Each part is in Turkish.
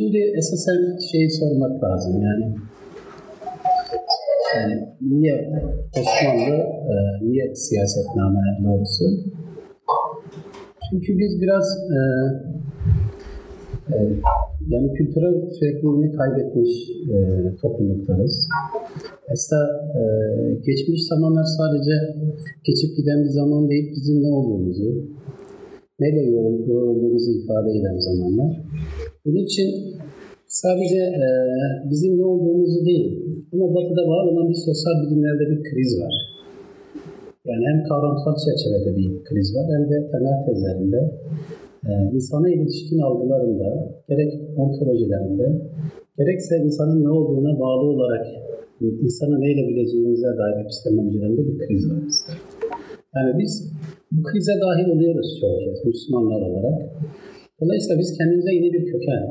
Şimdi esasen şeyi sormak lazım yani yani niye Osmanlı, e, niye siyasetname doğrusu? Çünkü biz biraz e, e, yani kültürel sürekliliğini kaybetmiş e, topluluklarız. Aslında e, geçmiş zamanlar sadece geçip giden bir zaman değil, bizim ne olduğumuzu, neyle yorulduğumuzu ifade eden zamanlar. Bunun için sadece e, bizim ne olduğumuzu değil, ama Batı'da var olan bir sosyal bilimlerde bir kriz var. Yani hem kavramsal çerçevede bir kriz var hem de temel tezlerinde, e, insana ilişkin algılarında, gerek ontolojilerinde, gerekse insanın ne olduğuna bağlı olarak insanı neyle bileceğimize dair epistemolojilerinde bir kriz var. Yani biz bu krize dahil oluyoruz çoğu kez Müslümanlar olarak. Dolayısıyla biz kendimize yeni bir köken,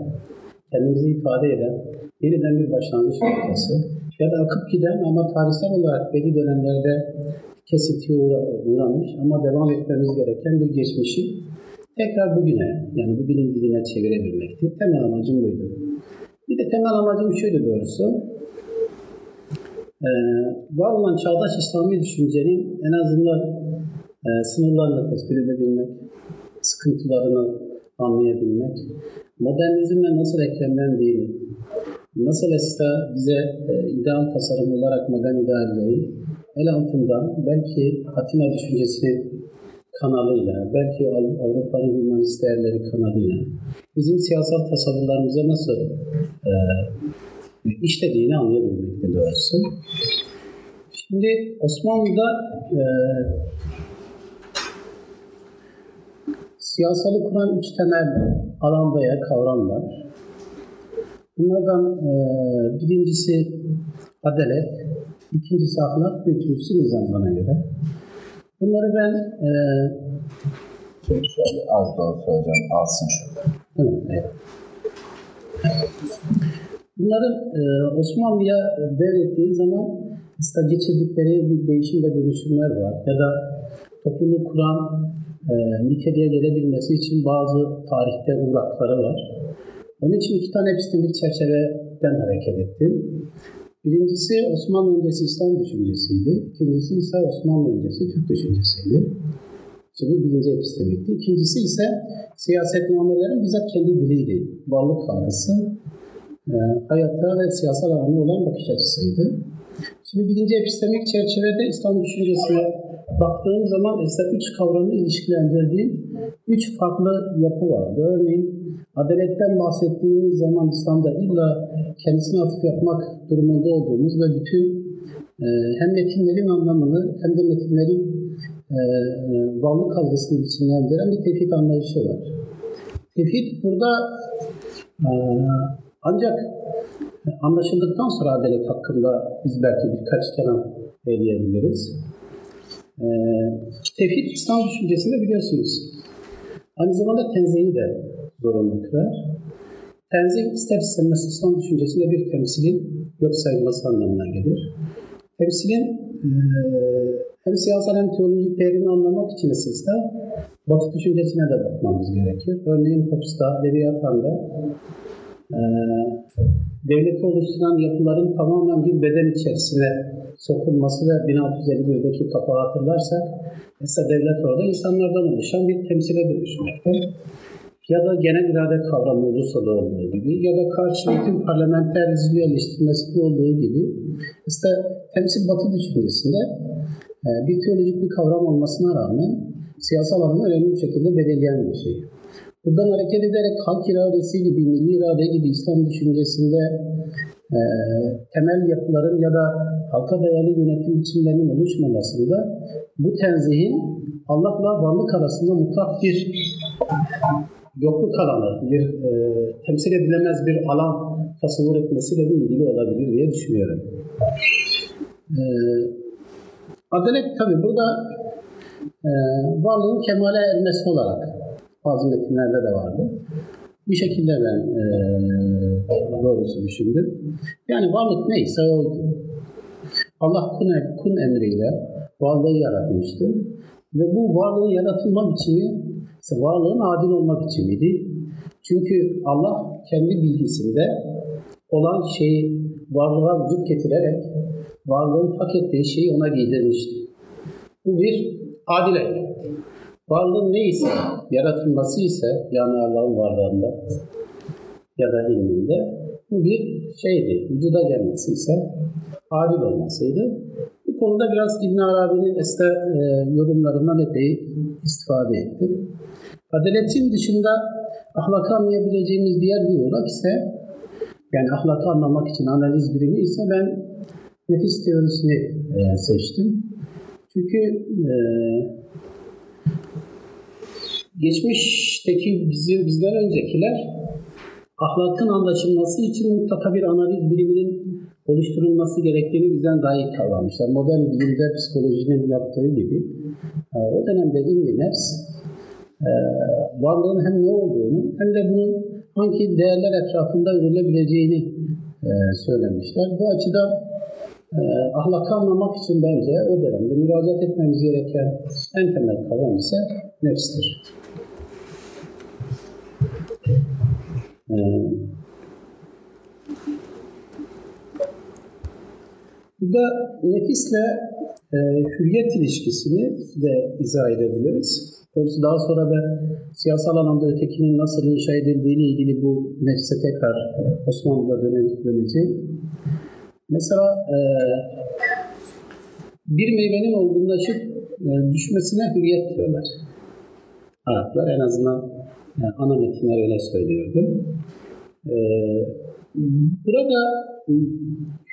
kendimizi ifade eden yeniden bir başlangıç noktası ya da akıp giden ama tarihsel olarak belli dönemlerde kesintiye uğramış ama devam etmemiz gereken bir geçmişi tekrar bugüne, yani bugünün diline çevirebilmekti. Temel amacım buydu. Bir de temel amacım şuydu doğrusu. Ee, var olan çağdaş İslami düşüncenin en azından e, sınırlarını tespit edebilmek, sıkıntılarını anlayabilmek, modernizmle nasıl eklemlendiğini, nasıl esna bize e, ideal tasarım olarak modern idealleri el altından belki Atina düşüncesinin kanalıyla, belki Avrupa'nın humanist değerleri kanalıyla bizim siyasal tasavvurlarımıza nasıl e, işlediğini anlayabilmekte doğrusu. Şimdi Osmanlı'da e, siyasalı kuran üç temel alan veya kavram var. Bunlardan e, birincisi adalet, ikincisi ahlak ve üçüncüsü nizam bana göre. Bunları ben e, şöyle, az da olsa hocam alsın şurada. Evet, evet. Bunların e, Osmanlı'ya devrettiği zaman işte geçirdikleri bir değişim ve dönüşümler var. Ya da toplumu kuran e, niteliğe gelebilmesi için bazı tarihte uğrakları var. Onun için iki tane epistemik çerçeveden hareket ettim. Birincisi Osmanlı öncesi İslam düşüncesiydi. İkincisi ise Osmanlı öncesi Türk düşüncesiydi. İşte bu birinci epistemikti. İkincisi ise siyasetnamelerin bizzat kendi diliydi. Varlık algısı, e, hayata ve siyasal alana olan bakış açısıydı. Şimdi birinci epistemik çerçevede İslam düşüncesine baktığım zaman aslında üç kavramı ilişkilendirdiğim üç farklı yapı vardı. Örneğin adaletten bahsettiğimiz zaman İslam'da illa kendisine atıf yapmak durumunda olduğumuz ve bütün e, hem metinlerin anlamını hem de metinlerin e, varlık algısını biçimlendiren bir tevhid anlayışı var. Tevhid burada e, ancak anlaşıldıktan sonra adalet hakkında biz belki birkaç kelam söyleyebiliriz. Ee, tevhid İslam düşüncesinde biliyorsunuz. Aynı zamanda tenzihi de zorunlu kırar. Tenzih ister istemez İslam düşüncesinde bir temsilin yok sayılması anlamına gelir. Temsilin e, hem siyasal hem teolojik değerini anlamak için esasda Batı düşüncesine de bakmamız gerekir. Örneğin Hobbes'ta, Leviathan'da e, devleti oluşturan yapıların tamamen bir beden içerisine sokulması ve 1651'deki kapağı hatırlarsak mesela devlet orada insanlardan oluşan bir temsile dönüşmekte. Ya da genel irade kavramı Rusya'da olduğu gibi ya da karşılıklı parlamenterizmi eleştirmesinde olduğu gibi işte temsil batı düşüncesinde e, bir teolojik bir kavram olmasına rağmen siyasal alanı önemli bir şekilde belirleyen bir şey. Buradan hareket ederek halk iradesi gibi, milli irade gibi İslam düşüncesinde e, temel yapıların ya da halka dayalı yönetim biçimlerinin oluşmamasında bu tenzihin Allah'la varlık arasında mutlak bir yokluk alanı, bir e, temsil edilemez bir alan tasavvur etmesiyle de ilgili olabilir diye düşünüyorum. E, adalet tabi burada e, varlığın kemale ermesi olarak bazı metinlerde de vardı. Bir şekilde ben e, doğrusu düşündüm. Yani varlık neyse oydu. Allah kun, kun emriyle varlığı yaratmıştı. Ve bu varlığın yaratılma biçimi varlığın adil olma biçimiydi. Çünkü Allah kendi bilgisinde olan şeyi varlığa vücut getirerek varlığın hak ettiği şeyi ona giydirmişti. Bu bir adil eylem. Varlığın neyse, yaratılması ise yani Allah'ın varlığında ya da ilminde bu bir şeydi, vücuda gelmesi ise adil olmasıydı. Bu konuda biraz İbn Arabi'nin este yorumlarından epey istifade ettim. Adaletin dışında ahlakı anlayabileceğimiz diğer bir olarak ise yani ahlakı anlamak için analiz birimi ise ben nefis teorisini e, seçtim. Çünkü e, geçmişteki bizim bizden öncekiler ahlakın anlaşılması için mutlaka bir analiz biliminin oluşturulması gerektiğini bizden daha iyi kavramışlar. Modern bilimde psikolojinin yaptığı gibi e, o dönemde ilmi nefs e, varlığın hem ne olduğunu hem de bunun hangi değerler etrafında ürülebileceğini e, söylemişler. Bu açıdan ahlakı anlamak için bence o dönemde müracaat etmemiz gereken en temel kavram ise nefstir. Burada nefisle e, hürriyet ilişkisini de izah edebiliriz. Doğrusu daha sonra ben siyasal alanda ötekinin nasıl inşa edildiğiyle ilgili bu nefse tekrar Osmanlı'da döneceğim. Mesela e, bir meyvenin olgunlaşıp e, düşmesine hürriyet diyorlar. Araplar en azından yani ana metinler öyle söylüyordu. E, burada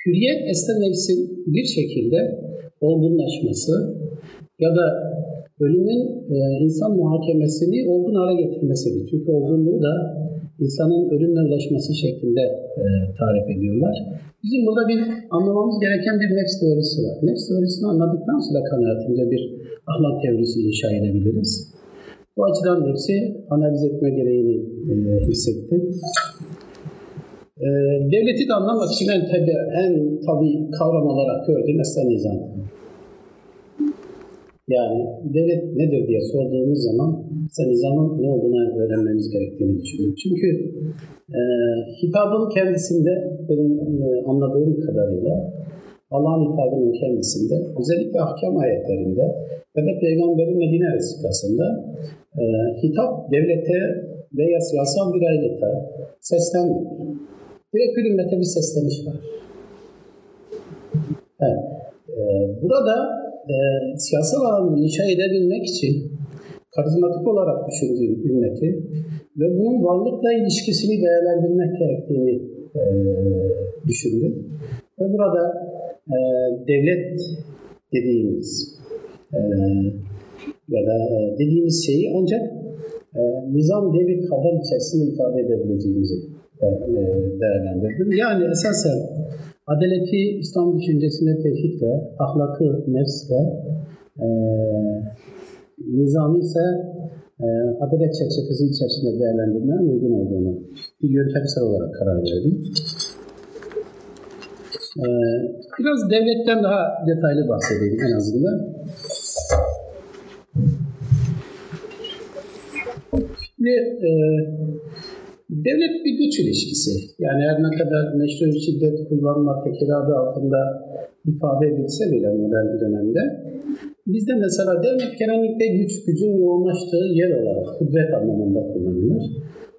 hürriyet nefsin bir şekilde olgunlaşması ya da ölümün e, insan muhakemesini olgun hale getirmesidir. Çünkü olgunluğu da insanın ölümle ulaşması şeklinde e, tarif ediyorlar. Bizim burada bir anlamamız gereken bir nefs teorisi var. Nefs teorisini anladıktan sonra kanaatimce bir ahlak teorisi inşa edebiliriz. Bu açıdan nefsi analiz etme gereğini e, hissettim. E, devleti de anlamak için en tabi, en tabi kavram olarak gördüğüm mesela nizam. Yani devlet nedir diye sorduğumuz zaman mesela nizamın ne olduğunu öğrenmemiz gerektiğini düşünüyorum. Çünkü e, hitabın kendisinde benim e, anladığım kadarıyla Allah'ın hitabının kendisinde özellikle ahkam ayetlerinde ya da Peygamberin Medine vesikasında e, hitap devlete veya siyasal bir aygıta seslenmiyor. Direkt bir ümmete bir sesleniş var. Evet. E, burada e, siyasal alanı inşa edebilmek için karizmatik olarak düşündüğüm ümmeti ve bunun varlıkla ilişkisini değerlendirmek gerektiğini e, düşündüm. Ve burada e, devlet dediğimiz e, ya da e, dediğimiz şeyi ancak e, nizam diye bir kavram içerisinde ifade edebileceğimizi e, e, değerlendirdim. Yani esasen adaleti İslam düşüncesinde tevhidle, ahlakı nefsle, e, nizamı ise e, adalet çerçevesi içerisinde değerlendirmenin uygun olduğunu bir yöntemsel olarak karar verdim. E, biraz devletten daha detaylı bahsedeyim en azından. Şimdi e, devlet bir güç ilişkisi. Yani her ne kadar meşru şiddet kullanma tekil adı altında ifade edilse bile modern dönemde bizde mesela devlet genellikle güç, gücün yoğunlaştığı yer olarak kudret anlamında kullanılır.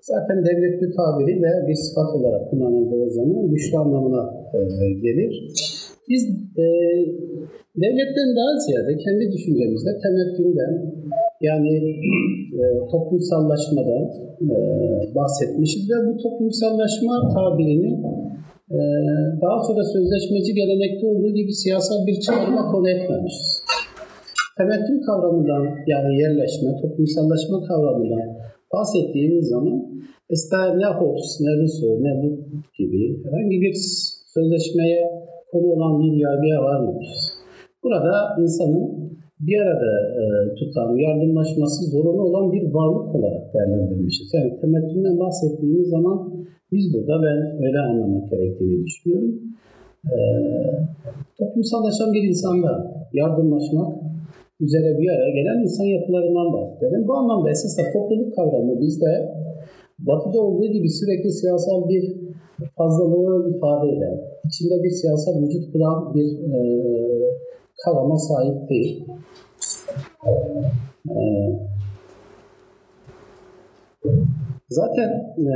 Zaten devlet bir tabiri de bir sıfat olarak kullanıldığı zaman güçlü anlamına e, gelir. Biz e, devletten daha ziyade kendi düşüncemizde temettünden yani e, toplumsallaşmadan e, bahsetmişiz ve bu toplumsallaşma tabirini e, daha sonra sözleşmeci gelenekte olduğu gibi siyasal bir çağrıma konu etmemişiz. Temettüm kavramından yani yerleşme, toplumsallaşma kavramından bahsettiğimiz zaman ister ne Hobbes, ne Rousseau, ne Locke gibi herhangi bir sözleşmeye konu olan bir yargıya varmamışız. Burada insanın bir arada e, tutan, yardımlaşması zorunlu olan bir varlık olarak değerlendirmişiz. Yani temettümden bahsettiğimiz zaman biz burada ben öyle anlamak gerektiğini düşünüyorum. E, toplumsallaşan bir insanda yardımlaşmak üzere bir araya gelen insan yapılarından bahsedelim. Bu anlamda esasında topluluk kavramı bizde Batı'da olduğu gibi sürekli siyasal bir fazlalığı ifade eden, içinde bir siyasal vücut bulan bir e, kavrama sahip değil. E, zaten e,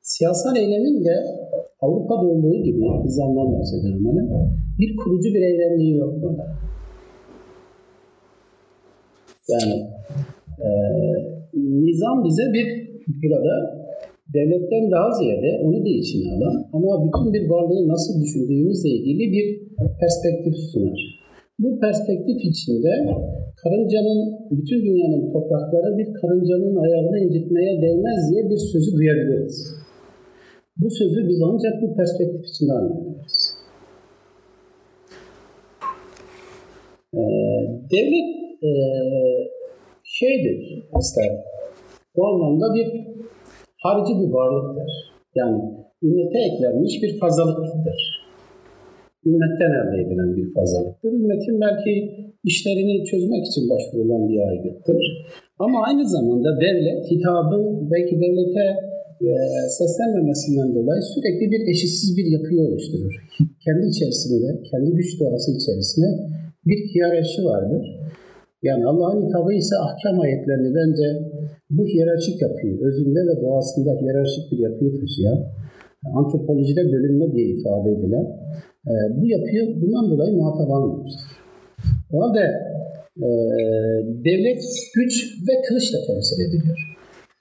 siyasal eylemin de Avrupa'da olduğu gibi, Nizam'dan bahsediyorum hani, bir kurucu bir eylemliği yok burada. Yani e, nizam bize bir burada devletten daha ziyade onu da içine alan ama bütün bir varlığı nasıl düşündüğümüzle ilgili bir perspektif sunar. Bu perspektif içinde karıncanın, bütün dünyanın toprakları bir karıncanın ayağını incitmeye değmez diye bir sözü duyabiliriz. Bu sözü biz ancak bu perspektif içinde anlayabiliriz. Ee, devlet e, şeydir ister. Bu anlamda bir harici bir varlıktır. Yani ümmete eklenmiş bir fazlalıktır. Ümmetten elde edilen bir fazlalıktır. Ümmetin belki işlerini çözmek için başvurulan bir aygıttır. Ama aynı zamanda devlet, hitabın belki devlete e, seslenmemesinden dolayı sürekli bir eşitsiz bir yapıyı oluşturur. Kendi içerisinde, kendi güç doğası içerisinde bir hiyerarşi vardır. Yani Allah'ın hitabı ise ahkam ayetlerini bence bu hiyerarşik yapıyı, özünde ve doğasında hiyerarşik bir yapıyı taşıyan, antropolojide bölünme diye ifade edilen e, bu yapıyı bundan dolayı muhatap almamıştır. O halde e, devlet güç ve kılıçla temsil ediliyor.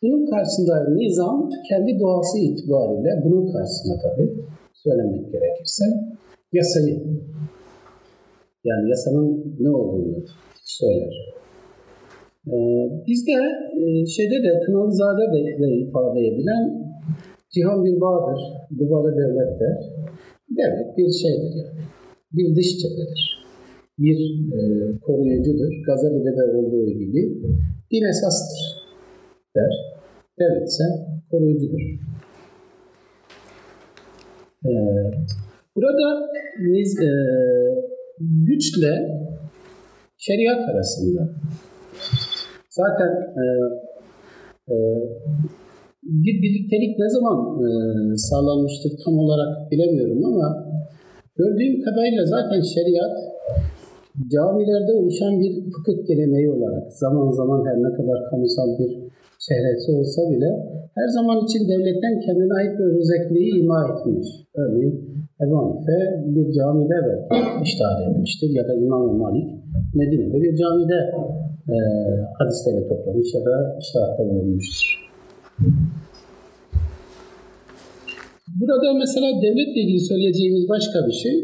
Bunun karşısında nizam kendi doğası itibariyle bunun karşısında tabii söylemek gerekirse yasayı yani yasanın ne olduğunu söyler. Ee, bizde e, şeyde de Kınalızade'de de, de ifade edilen cihan bir bağdır, duvarı devlet der. Devlet bir şeydir yani. Bir dış cephedir. Bir e, koruyucudur. Gazali'de de olduğu gibi din esastır der. Devlet ise koruyucudur. Ee, burada biz, e, güçle şeriat arasında zaten e, e, bir birliktelik ne zaman e, sağlanmıştır tam olarak bilemiyorum ama gördüğüm kadarıyla zaten şeriat camilerde oluşan bir fıkıh geleneği olarak zaman zaman her ne kadar kamusal bir çehresi olsa bile her zaman için devletten kendine ait bir özelliği ima etmiş. Örneğin Ebu Hanife bir camide belki iştihar etmiştir ya da İmam Malik Medine'de bir camide e, hadisleri toplamış ya da iştihatta bulunmuştur. Burada mesela devletle ilgili söyleyeceğimiz başka bir şey,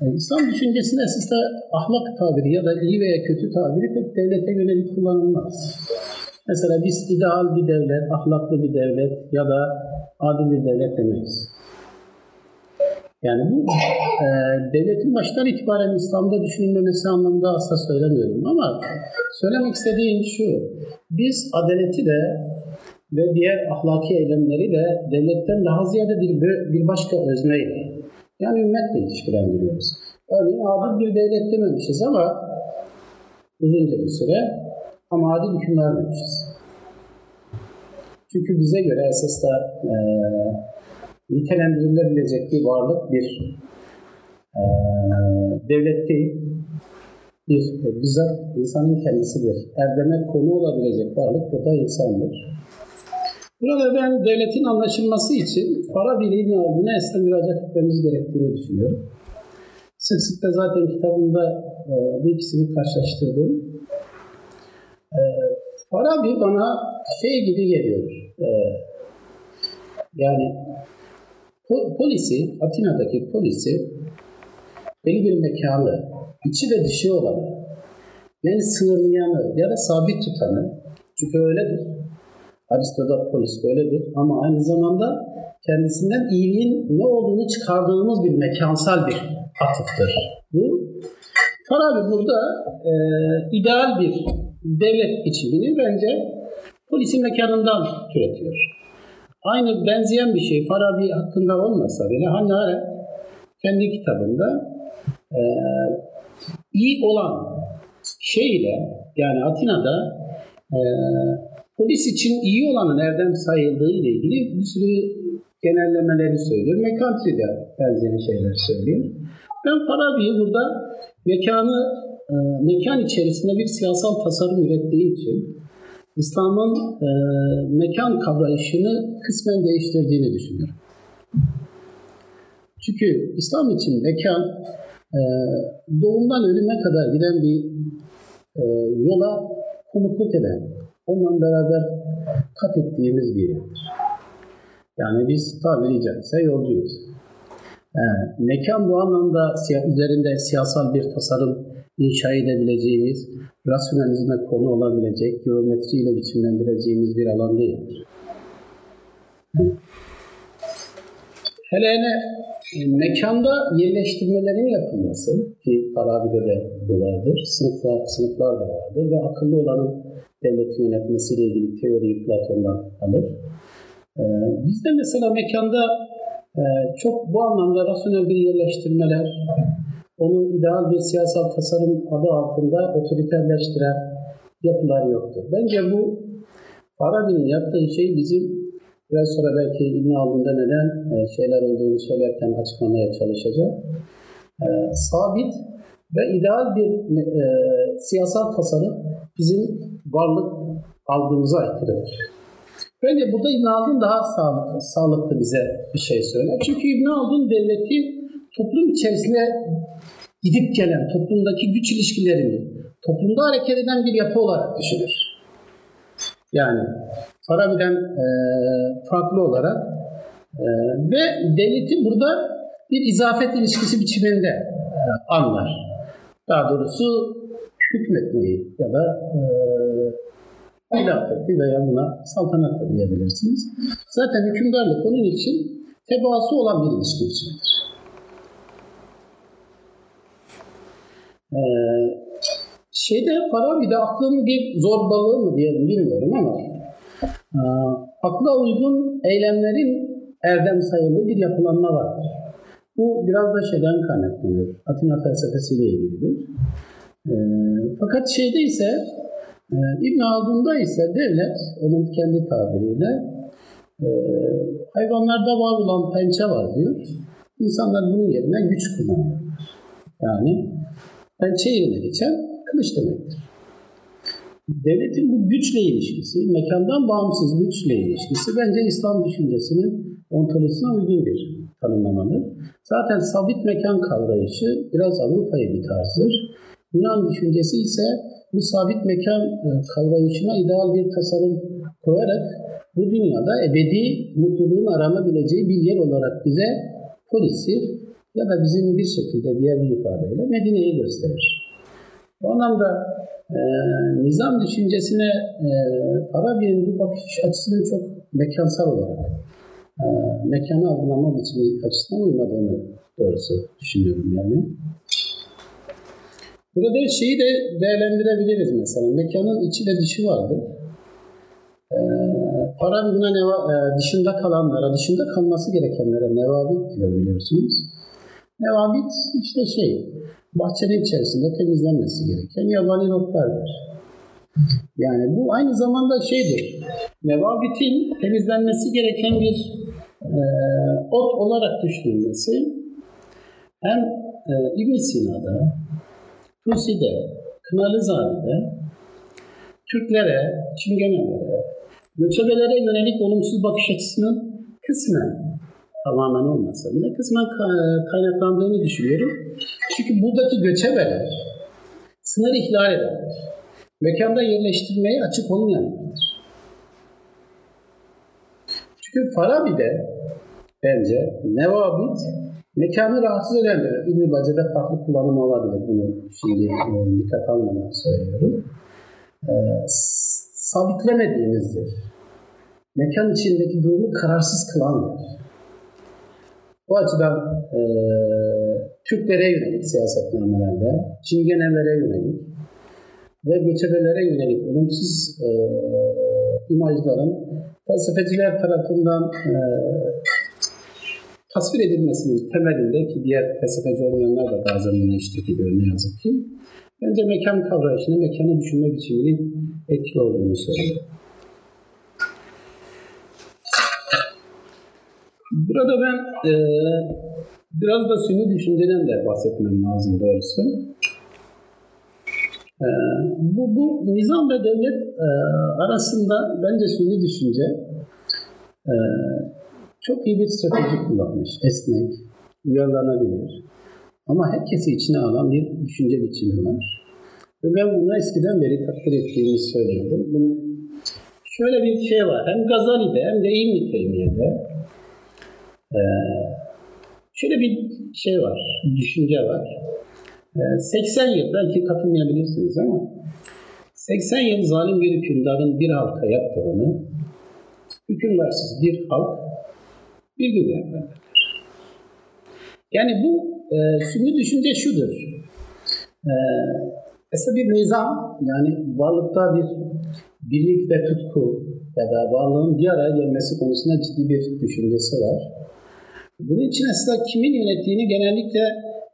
e, İslam düşüncesinde esasında ahlak tabiri ya da iyi veya kötü tabiri pek devlete yönelik kullanılmaz. Mesela biz ideal bir devlet, ahlaklı bir devlet ya da adil bir devlet demeyiz. Yani bu e, devletin baştan itibaren İslam'da düşünülmemesi anlamında asla söylemiyorum ama söylemek istediğim şu. Biz adaleti de ve diğer ahlaki eylemleri de devletten daha ziyade bir, bir başka özneyle yani ümmetle ilişkilendiriyoruz. Örneğin adil bir devlet dememişiz ama uzunca bir süre ama adil hükümler demişiz. Çünkü bize göre esas da e, nitelendirilebilecek bir varlık bir e, devlet değil, bir e, bizzat insanın kendisidir. Erdeme konu olabilecek varlık burada insandır. Burada ben devletin anlaşılması için Farabi'nin ne olduğunu esne müracaat etmemiz gerektiğini düşünüyorum. Sık sık da zaten kitabımda e, bu ikisini karşılaştırdım. E, Farabi bana şey gibi geliyor. E, yani polisi, Atina'daki polisi belli bir mekanı, içi ve dışı olanı, yani sınırlayanı ya da sabit tutanı, çünkü öyledir. Aristo'da polis böyledir ama aynı zamanda kendisinden iyiliğin ne olduğunu çıkardığımız bir mekansal bir atıftır. Bu Farabi burada e, ideal bir devlet biçimini bence polisin mekanından türetiyor. Aynı benzeyen bir şey Farabi hakkında olmasa bile Hannare kendi kitabında e, iyi olan şeyle yani Atina'da e, polis için iyi olanın erdem sayıldığı ile ilgili bir sürü genellemeleri söylüyor. Mekantri de benzeyen şeyler söylüyor. Ben Farabi'yi burada mekanı e, mekan içerisinde bir siyasal tasarım ürettiği için İslam'ın e, mekan kavrayışını kısmen değiştirdiğini düşünüyorum. Çünkü İslam için mekan e, doğumdan ölüme kadar giden bir e, yola konukluk eden, onunla beraber kat ettiğimiz bir yerdir. Yani biz tabiri caizse yolcuyuz. E, mekan bu anlamda üzerinde siyasal bir tasarım inşa edebileceğimiz, rasyonalizme konu olabilecek, geometriyle biçimlendireceğimiz bir alan değildir. Hele hele e, mekanda yerleştirmelerin yapılması ki Farabi'de de bu vardır, sınıflar, sınıflar da vardır ve akıllı olanın devleti yönetmesiyle ilgili teoriyi Platon'dan alır. Ee, bizde mesela mekanda e, çok bu anlamda rasyonel bir yerleştirmeler, onu ideal bir siyasal tasarım adı altında otoriterleştiren yapılar yoktur. Bence bu Farabi'nin yaptığı şey bizim biraz sonra belki İbn Haldun'da neden e, şeyler olduğunu söylerken açıklamaya çalışacağım. E, sabit ve ideal bir e, siyasal tasarım bizim varlık algımıza aykırıdır. Bence burada İbn Haldun daha sağlıklı, sağlıklı bize bir şey söyler. Çünkü İbn Haldun devleti toplum içerisinde gidip gelen toplumdaki güç ilişkilerini toplumda hareket eden bir yapı olarak düşünür. Yani Farabi'den e, farklı olarak e, ve devleti burada bir izafet ilişkisi biçiminde e, anlar. Daha doğrusu hükmetmeyi ya da e, hilafeti veya buna saltanat da diyebilirsiniz. Zaten hükümdarlık onun için tebaası olan bir ilişki biçimidir. Ee, şeyde de aklın bir zorbalığı mı diyelim bilmiyorum ama e, akla uygun eylemlerin erdem sayıldığı bir yapılanma vardır. Bu biraz da şeyden kaynaklanıyor. Atina felsefesiyle ilgilidir. E, fakat şeyde ise e, İbn Haldun'da ise devlet onun kendi tabiriyle e, hayvanlarda var olan pençe var diyor. İnsanlar bunun yerine güç kullanıyor. Yani pençe yerine geçen kılıç demektir. Devletin bu güçle ilişkisi, mekandan bağımsız güçle ilişkisi bence İslam düşüncesinin ontolojisine uygun bir tanımlamadır. Zaten sabit mekan kavrayışı biraz Avrupa'ya bir tarzdır. Yunan düşüncesi ise bu sabit mekan e, kavrayışına ideal bir tasarım koyarak bu dünyada ebedi mutluluğun aranabileceği bir yer olarak bize polisi ya da bizim bir şekilde diğer bir ifadeyle Medine'yi gösterir. Bu anlamda e, nizam düşüncesine e, Farabi'nin bu bakış açısının çok mekansal olarak e, mekanı algılama biçimi açısından uymadığını doğrusu düşünüyorum yani. Burada şeyi de değerlendirebiliriz mesela. Mekanın içi de dışı vardır. E, neva, e, dışında kalanlara, dışında kalması gerekenlere nevabit diyor biliyorsunuz. Nevabit işte şey, bahçenin içerisinde temizlenmesi gereken yabani otlardır. Yani bu aynı zamanda şeydir, nevabitin temizlenmesi gereken bir e, ot olarak düşünülmesi hem e, ibn Sina'da, Tusi'de, Kınalızade'de Türklere, Çingenelere, göçebelere yönelik olumsuz bakış açısının kısmen tamamen olmasa bile kısmen kaynaklandığını düşünüyorum. Çünkü buradaki göçebeler sınır ihlal ederler. Mekanda yerleştirmeye açık olmayanlardır. Çünkü Farabi'de bence nevabit mekanı rahatsız edenler. İbn-i Bace'de farklı kullanım olabilir. Bunu şimdi e, dikkat almadan söylüyorum. E, sabitlemediğimizdir. Mekan içindeki durumu kararsız kılandır. Bu açıdan e, Türklere yönelik siyasetnamelerde, Çingenelere yönelik ve göçebelere yönelik olumsuz e, imajların felsefeciler tarafından e, tasvir edilmesinin temelinde ki diğer felsefeci olmayanlar da bazen buna eşlik ediyor ne yazık ki. Bence mekan kavrayışını, mekanı düşünme biçiminin etkili olduğunu söylüyor. Burada ben e, biraz da sünni düşünceden de bahsetmem lazım doğrusu. E, bu, bu nizam ve devlet e, arasında bence sünni düşünce e, çok iyi bir strateji kullanmış. Esnek, uyarlanabilir. Ama herkesi içine alan bir düşünce biçimi var. Ve ben bunu eskiden beri takdir ettiğimi söylüyordum. Bunun şöyle bir şey var. Hem Gazali'de hem de İbn-i ee, şöyle bir şey var, düşünce var. Ee, 80 yıl, belki katılmayabilirsiniz ama 80 yıl zalim bir hükümdarın bir halka yaptığını hükümdarsız bir halk bir gün yaparlar. Yani bu e, sünni düşünce şudur. E, Esas bir nizam, yani varlıkta bir birlik ve tutku ya da varlığın bir araya gelmesi konusunda ciddi bir düşüncesi var. Bunun için aslında kimin yönettiğini genellikle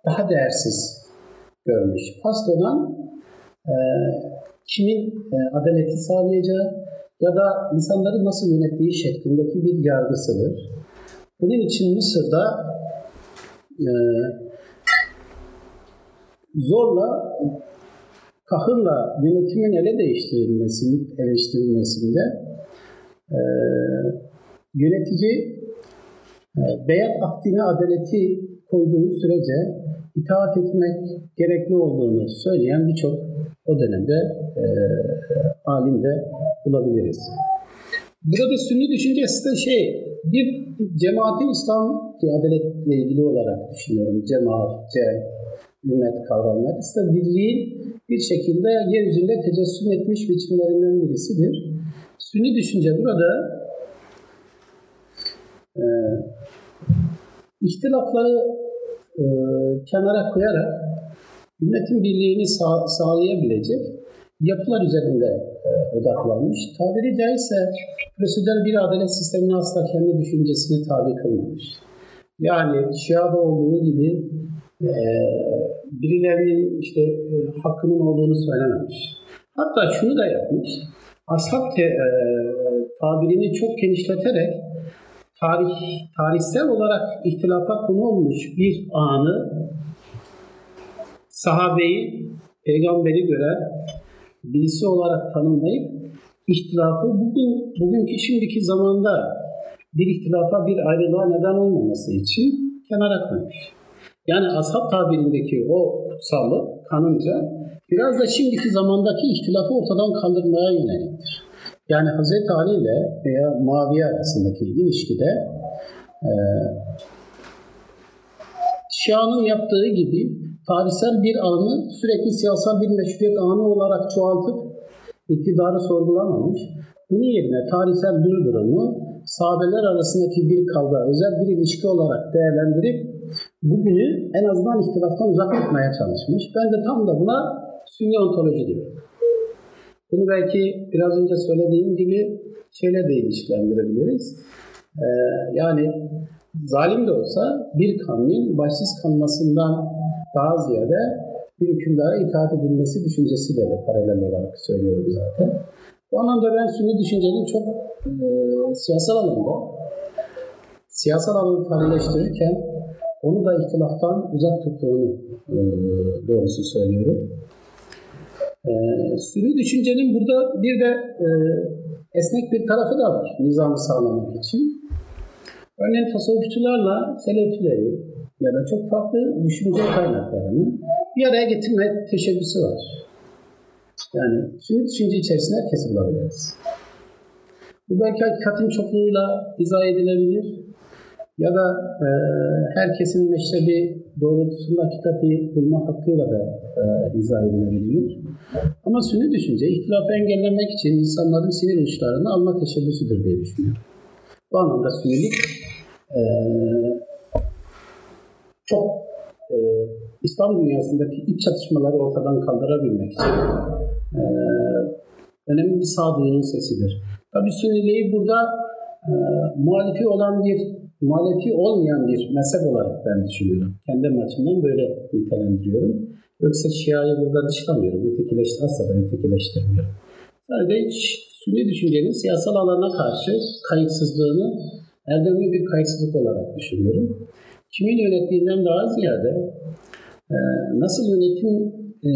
daha değersiz görmüş. Asıl olan e, kimin e, adaleti sağlayacağı ya da insanları nasıl yönettiği şeklindeki bir yargısıdır. Bunun için Mısır'da e, zorla kahırla yönetimin ele değiştirilmesinin eleştirilmesinde e, yönetici beyat akdine adaleti koyduğu sürece itaat etmek gerekli olduğunu söyleyen birçok o dönemde e, alim de bulabiliriz. Burada sünni düşüncesi de şey, bir cemaatin İslam adaletle ilgili olarak düşünüyorum. Cemaat, cem, ümmet kavramları. İşte birliğin bir şekilde yeryüzünde tecessüm etmiş biçimlerinden birisidir. Sünni düşünce burada e, ihtilafları e, kenara koyarak ümmetin birliğini sağ, sağlayabilecek yapılar üzerinde e, odaklanmış. Tabiri caizse prosedür bir adalet sistemine asla kendi düşüncesini tabi kılmamış. Yani Şia'da olduğu gibi e, birilerinin işte e, hakkının olduğunu söylememiş. Hatta şunu da yapmış. Ashab te, e, tabirini çok genişleterek tarih tarihsel olarak ihtilafa konu olmuş bir anı sahabeyi peygamberi gören birisi olarak tanımlayıp ihtilafı bugün bugünkü şimdiki zamanda bir ihtilafa bir ayrılığa neden olmaması için kenara koymuş. Yani ashab tabirindeki o kutsallık kanınca biraz da şimdiki zamandaki ihtilafı ortadan kaldırmaya yöneliktir. Yani Hz. Ali ile veya Muaviye arasındaki ilişkide e, Şia'nın yaptığı gibi tarihsel bir anı sürekli siyasal bir meşruiyet anı olarak çoğaltıp iktidarı sorgulamamış. Bunun yerine tarihsel bir durumu sahabeler arasındaki bir kavga, özel bir ilişki olarak değerlendirip bugünü en azından ihtilaftan uzak tutmaya çalışmış. Ben de tam da buna sünni ontoloji diyorum. Bunu belki biraz önce söylediğim gibi şeyle de ilişkilendirebiliriz. Ee, yani zalim de olsa bir kavmin başsız kalmasından daha ziyade bir hükümdara itaat edilmesi düşüncesiyle de paralel olarak söylüyorum zaten. Bu anlamda ben sünni düşüncenin çok e, siyasal alanda, siyasal alanı tanrılaştırırken onu da ihtilaftan uzak tuttuğunu e, doğrusu söylüyorum. E, sünni düşüncenin burada bir de e, esnek bir tarafı da var nizamı sağlamak için. Örneğin tasavvufçularla selefileri ya da çok farklı düşünce kaynaklarını bir araya getirme teşebbüsü var. Yani sünni düşünce içerisinde herkesi bulabiliriz. Bu belki hakikatin çokluğuyla izah edilebilir. Ya da e, herkesin meşrebi doğrultusunda hakikati bulma hakkıyla da e, izah edilebilir. Ama sünni düşünce ihtilafı engellemek için insanların sinir uçlarını alma teşebbüsüdür diye düşünüyorum. Bu anlamda sünnilik e, çok e, İslam dünyasındaki iç çatışmaları ortadan kaldırabilmek için e, önemli bir sağduyunun sesidir. Tabi Sünniliği burada e, muhalifi olan bir, muhalifi olmayan bir mezhep olarak ben düşünüyorum. Kendi açımdan böyle nitelendiriyorum. Yoksa Şia'yı burada dışlamıyorum. Ötekileştir, asla da ötekileştirmiyorum. Sadece Sünni düşüncenin siyasal alana karşı kayıtsızlığını erdemli bir kayıtsızlık olarak düşünüyorum. Kimin yönettiğinden daha ziyade e, nasıl yönetim e,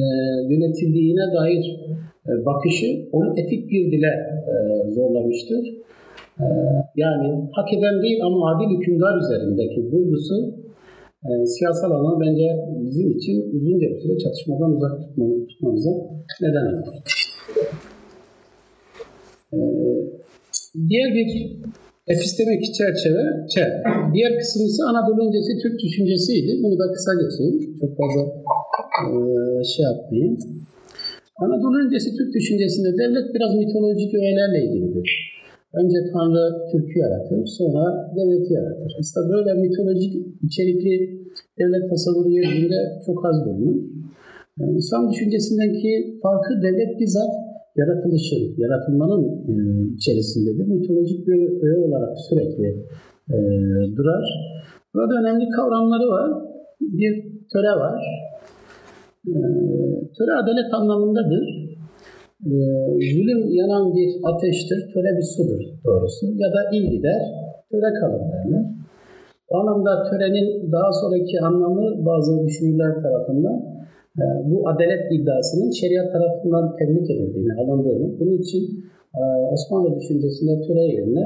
yönetildiğine dair e, bakışı onu etik bir dile zorlamıştır. E, yani hak eden değil ama adil hükümdar üzerindeki vurgusu e, siyasal alanı bence bizim için uzunca bir süre çatışmadan uzak tutmamıza neden olur. E, diğer bir epistemik çerçeve, çer. Diğer kısım ise Anadolu öncesi Türk düşüncesiydi. Bunu da kısa geçeyim. Çok fazla e, şey yapmayayım. Anadolu öncesi Türk düşüncesinde devlet biraz mitolojik öğelerle ilgilidir. Önce Tanrı Türk'ü yaratır, sonra devleti yaratır. Aslında böyle mitolojik içerikli devlet tasavvuru yeryüzünde çok az bulunur. Yani İslam düşüncesindeki farkı devlet bizzat yaratılışın, yaratılmanın e, içerisindedir. Mitolojik bir öğe olarak sürekli e, durar. Burada önemli kavramları var. Bir töre var. E, töre adalet anlamındadır. E, zulüm yanan bir ateştir, töre bir sudur doğrusu. Ya da il gider, töre kalır derler. Bu anlamda törenin daha sonraki anlamı bazı düşünürler tarafından ee, bu adalet iddiasının şeriat tarafından tebrik edildiğini, alındığını, bunun için e, Osmanlı düşüncesinde töre yerine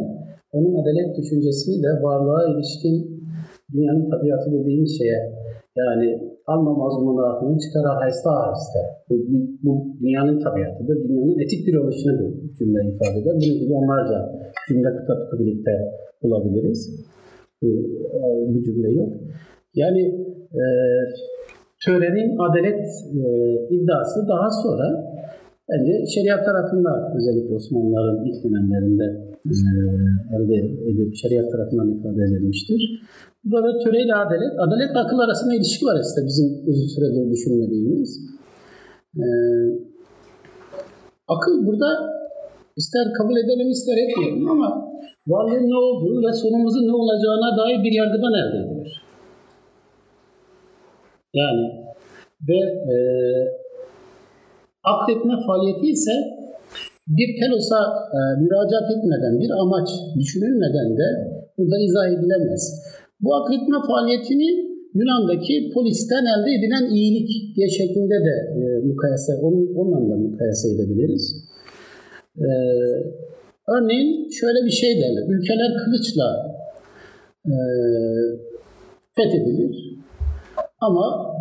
onun adalet düşüncesini de varlığa ilişkin dünyanın tabiatı dediğimiz şeye yani alma mazmunu ahını çıkar aheste aheste. Bu, bu, bu dünyanın tabiatıdır. Dünyanın etik bir oluşunu bu cümle ifade eder. Bunun gibi onlarca cümle kıta birlikte bulabiliriz. Bu, e, bu cümle yok. Yani e, törenin adalet e, iddiası daha sonra bence şeriat tarafından özellikle Osmanlıların ilk dönemlerinde elde edip şeriat tarafından ifade edilmiştir. Burada töreyle adalet, adalet akıl arasında ilişki var aslında bizim uzun süredir düşünmediğimiz. E, akıl burada ister kabul edelim ister etmeyelim ama varlığın ne olduğu ve sonumuzun ne olacağına dair bir yargıdan elde edilir. Yani ve e, akletme faaliyeti ise bir telosa e, müracaat etmeden, bir amaç düşünülmeden de burada izah edilemez. Bu akletme faaliyetini Yunan'daki polisten elde edilen iyilik diye şeklinde de e, mukayese, onun, onunla da mukayese edebiliriz. E, örneğin şöyle bir şey derler, ülkeler kılıçla e, fethedilir. Ama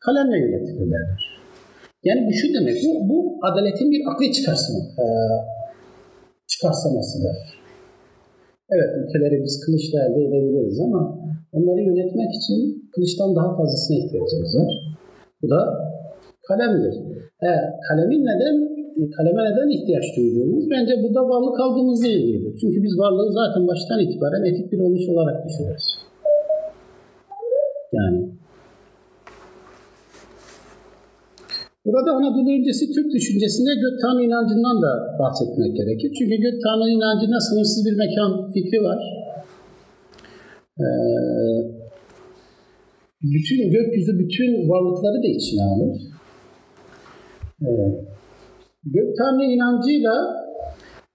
kalemle yönetilirler. Yani bu şu demek, bu, bu adaletin bir akli çıkarsama, e, çıkarsamasıdır. Evet, ülkeleri biz kılıçla elde edebiliriz ama onları yönetmek için kılıçtan daha fazlasına ihtiyacımız var. Bu da kalemdir. E, kalemin neden, kaleme neden ihtiyaç duyduğumuz bence burada varlık algımızla ilgilidir. Çünkü biz varlığı zaten baştan itibaren etik bir oluş olarak düşünüyoruz. Yani Burada Anadolu öncesi Türk düşüncesinde gök tanrı inancından da bahsetmek gerekir. Çünkü gök tanrı inancında sınırsız bir mekan fikri var. Ee, bütün gökyüzü, bütün varlıkları da içine alır. Ee, gök tanrı inancıyla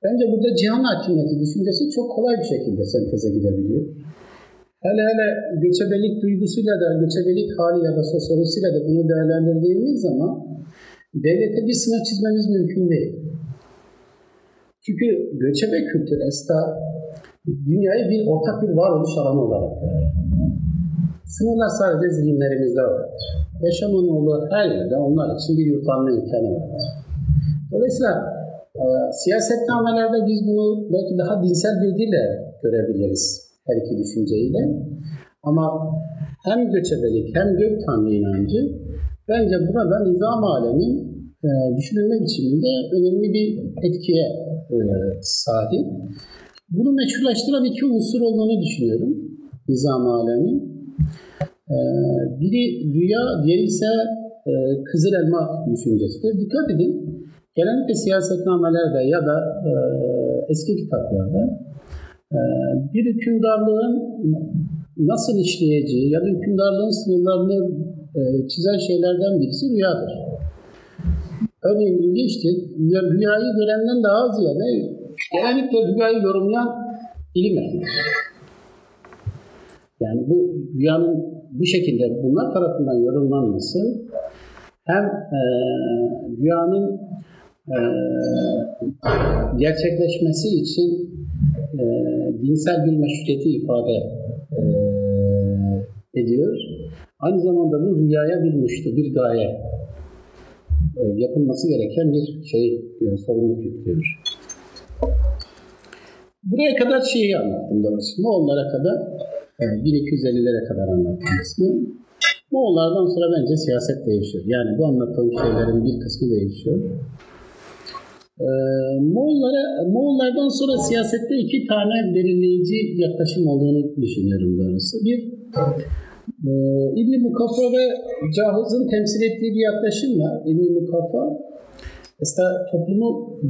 bence burada cihan hakimiyeti düşüncesi çok kolay bir şekilde senteze gidebiliyor. Hele hele göçebelik duygusuyla da, göçebelik hali ya da sosyolojisiyle de bunu değerlendirdiğimiz zaman devlete bir sınır çizmemiz mümkün değil. Çünkü göçebe kültür esta dünyayı bir ortak bir varoluş alanı olarak görür. Sınırlar sadece zihinlerimizde vardır. Yaşamın olduğu her yerde onlar için bir yurtlanma imkanı vardır. Dolayısıyla e, siyasetnamelerde biz bunu belki daha dinsel bir dille görebiliriz her iki düşünceyle. Ama hem göçebelik hem gök tanrı inancı bence burada nizam alemin e, düşünülme biçiminde önemli bir etkiye e, sahip. Bunu meşrulaştıran iki unsur olduğunu düşünüyorum nizam alemin. E, biri rüya, diğeri ise e, kızıl elma düşüncesidir. Dikkat edin, genellikle siyasetnamelerde ya da e, eski kitaplarda bir hükümdarlığın nasıl işleyeceği ya da hükümdarlığın sınırlarını e, çizen şeylerden birisi rüyadır. Örneğin ilginçtir, rüyayı görenden daha ziyade genellikle rüyayı yorumlayan ilim. Yani bu rüyanın bu şekilde bunlar tarafından yorumlanması hem e, rüyanın e, gerçekleşmesi için e, dinsel bir meşruiyeti ifade e, ediyor. Aynı zamanda bu rüyaya bir muştu, bir gaye e, yapılması gereken bir şey, e, sorumluluk yüklüyor. Buraya kadar şeyi anlattım doğrusu. Moğollara kadar, e, 1250'lere kadar anlattım kısmı. Moğollardan sonra bence siyaset değişiyor. Yani bu anlattığım şeylerin bir kısmı değişiyor. Ee, Moğollara, Moğollardan sonra siyasette iki tane belirleyici yaklaşım olduğunu düşünüyorum doğrusu. Bir, e, İbn-i Mukaffa ve Cahız'ın temsil ettiği bir yaklaşım var. İbn-i Mukaffa, mesela toplumu e,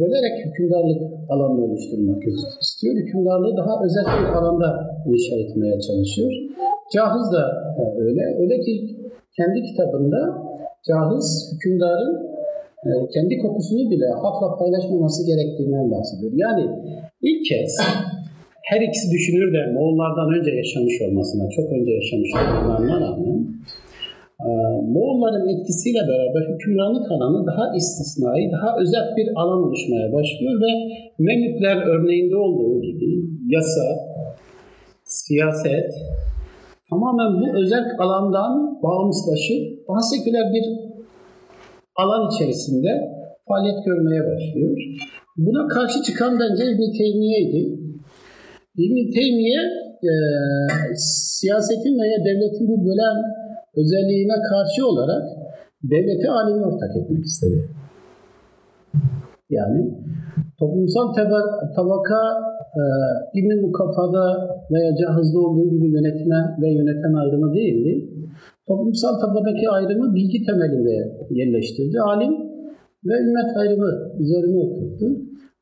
bölerek hükümdarlık alanını oluşturmak istiyor. Hükümdarlığı daha özel bir alanda inşa etmeye çalışıyor. Cahız da öyle. Öyle ki kendi kitabında Cahız hükümdarın e, kendi kokusunu bile halkla paylaşmaması gerektiğinden bahsediyor. Yani ilk kez her ikisi düşünür de Moğollardan önce yaşamış olmasına, çok önce yaşamış olmalarına rağmen e, Moğolların etkisiyle beraber hükümranlık alanı daha istisnai, daha özel bir alan oluşmaya başlıyor ve Memlükler örneğinde olduğu gibi yasa, siyaset tamamen bu özel alandan bağımsızlaşıp daha seküler bir alan içerisinde faaliyet görmeye başlıyor. Buna karşı çıkan bence İbn Teymiye'ydi. İbn Teymiye e, siyasetin veya devletin bu bölen özelliğine karşı olarak devleti alemi ortak etmek istedi. Yani toplumsal tabaka e, İbn-i Mukaffa'da veya Cahız'da olduğu gibi yönetilen ve yöneten ayrımı değildi. Toplumsal tabadaki ayrımı bilgi temelinde yerleştirdi. Alim ve ümmet ayrımı üzerine oturttu.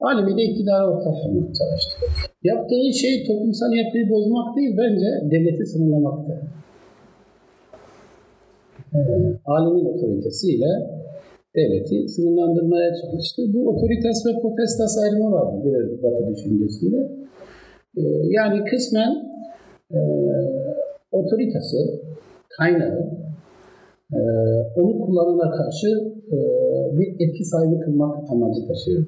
Alimi de iktidara ortak olmaya çalıştı. Yaptığı şey toplumsal yapıyı bozmak değil, bence devleti sınırlamaktı. Ee, alimin otoritesiyle devleti sınırlandırmaya çalıştı. Bu otoritas ve potestas ayrımı vardı bir batı düşüncesiyle. Ee, yani kısmen e, otoritası, kaynağı, e, onu kullanana karşı e, bir etki sahibi kılmak amacı taşıyor.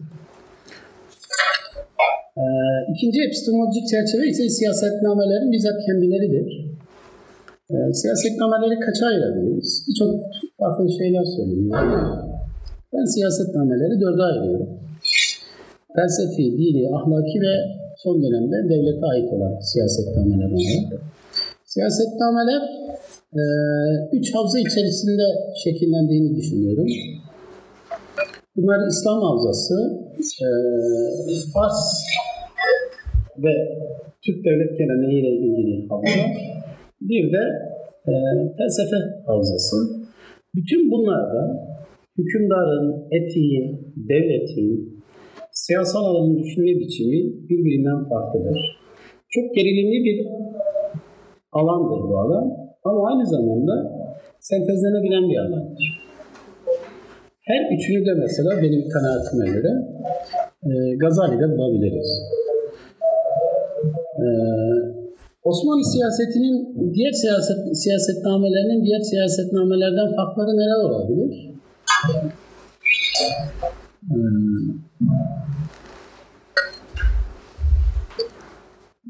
E, ikinci epistemolojik çerçeve ise siyasetnamelerin bizzat kendileridir. E, siyasetnameleri kaça ayırabiliriz? Birçok farklı şeyler söyleniyor. Ben siyasetnameleri dörde ayırıyorum. Felsefi, dini, ahlaki ve son dönemde devlete ait olan siyasetnameler olarak. Siyasetnameler e, üç havza içerisinde şekillendiğini düşünüyorum. Bunlar İslam havzası, e, Fars ve Türk devlet geleneğiyle ilgili havza, bir de e, felsefe havzası. Bütün bunlarda hükümdarın, etiğin, devletin, siyasal alanın düşünme biçimi birbirinden farklıdır. Çok gerilimli bir alandır bu alan ama aynı zamanda sentezlenebilen bir alandır. Her üçünü de mesela benim kanaatime göre e, Gazali'de bulabiliriz. E, Osmanlı siyasetinin diğer siyaset siyasetnamelerinin diğer siyasetnamelerden farkları neler olabilir?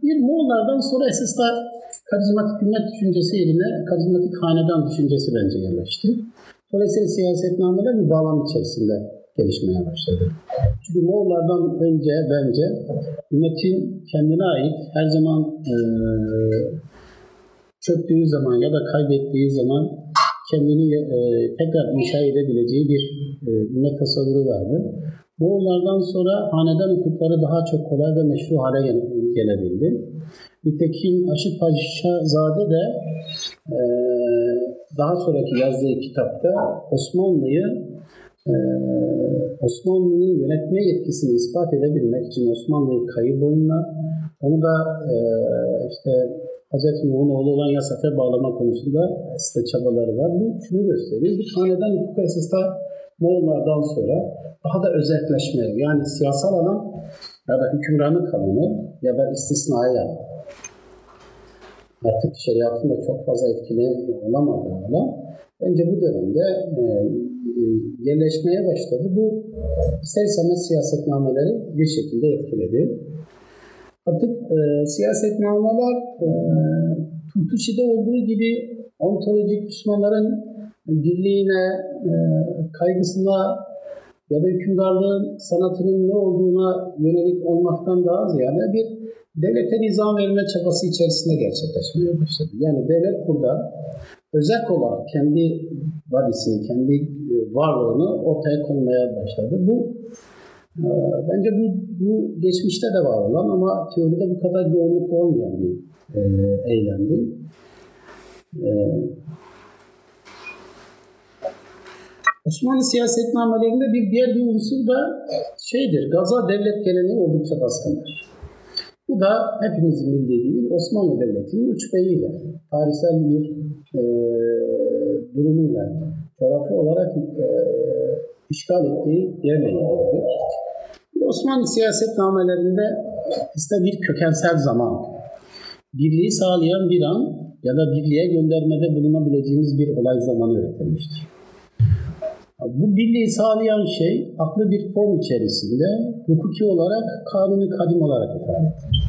Bir Moğollardan sonra esasda karizmatik ümmet düşüncesi yerine karizmatik hanedan düşüncesi bence yerleşti. Dolayısıyla siyasetnameler bir bağlam içerisinde gelişmeye başladı. Çünkü Moğollardan önce bence ümmetin kendine ait her zaman e, çöktüğü zaman ya da kaybettiği zaman kendini e, tekrar inşa edebileceği bir e, ümmet tasavvuru vardı. Moğollardan sonra hanedan hukukları daha çok kolay ve meşru hale gelebildi. Nitekim Aşık Paşazade de e, daha sonraki yazdığı kitapta Osmanlı'yı e, Osmanlı'nın yönetme yetkisini ispat edebilmek için Osmanlı'yı kayı boyunla onu da e, işte Hz. Nuh'un oğlu olan Yasaf'e bağlama konusunda aslında çabaları var. Bu şunu gösteriyor. Bir hanedan hukuku esasda Moğollardan sonra daha da özelleşme yani siyasal alan ya da hükümranı kanunu ya da istisnai artık şeriatın da çok fazla etkili olamadığı alan bence bu dönemde e, e, yerleşmeye başladı. Bu ister istemez siyasetnameleri bir şekilde etkiledi. Artık e, siyasetnameler e, Turtuşi'de olduğu gibi ontolojik Müslümanların birliğine, e, kaygısına ya da hükümdarlığın sanatının ne olduğuna yönelik olmaktan daha ziyade bir devlete nizam verme çabası içerisinde gerçekleşmeye başladı. Yani devlet burada özel olarak kendi vadisini, kendi e, varlığını ortaya koymaya başladı. Bu e, bence bu, bu geçmişte de var olan ama teoride bu kadar yoğunluk olmayan bir e, eylemdi. Osmanlı siyasetnamelerinde bir diğer bir unsur da şeydir, gaza devlet geleneği oldukça baskındır. Bu da hepimizin bildiği gibi Osmanlı Devleti'nin uç beyiyle, tarihsel bir e, durumuyla, coğrafi olarak e, işgal ettiği yerle ilgilidir. Osmanlı siyasetnamelerinde işte bir kökensel zaman, birliği sağlayan bir an ya da birliğe göndermede bulunabileceğimiz bir olay zamanı üretilmiştir. Bu birliği sağlayan şey aklı bir form içerisinde hukuki olarak kanuni kadim olarak ifade edilir.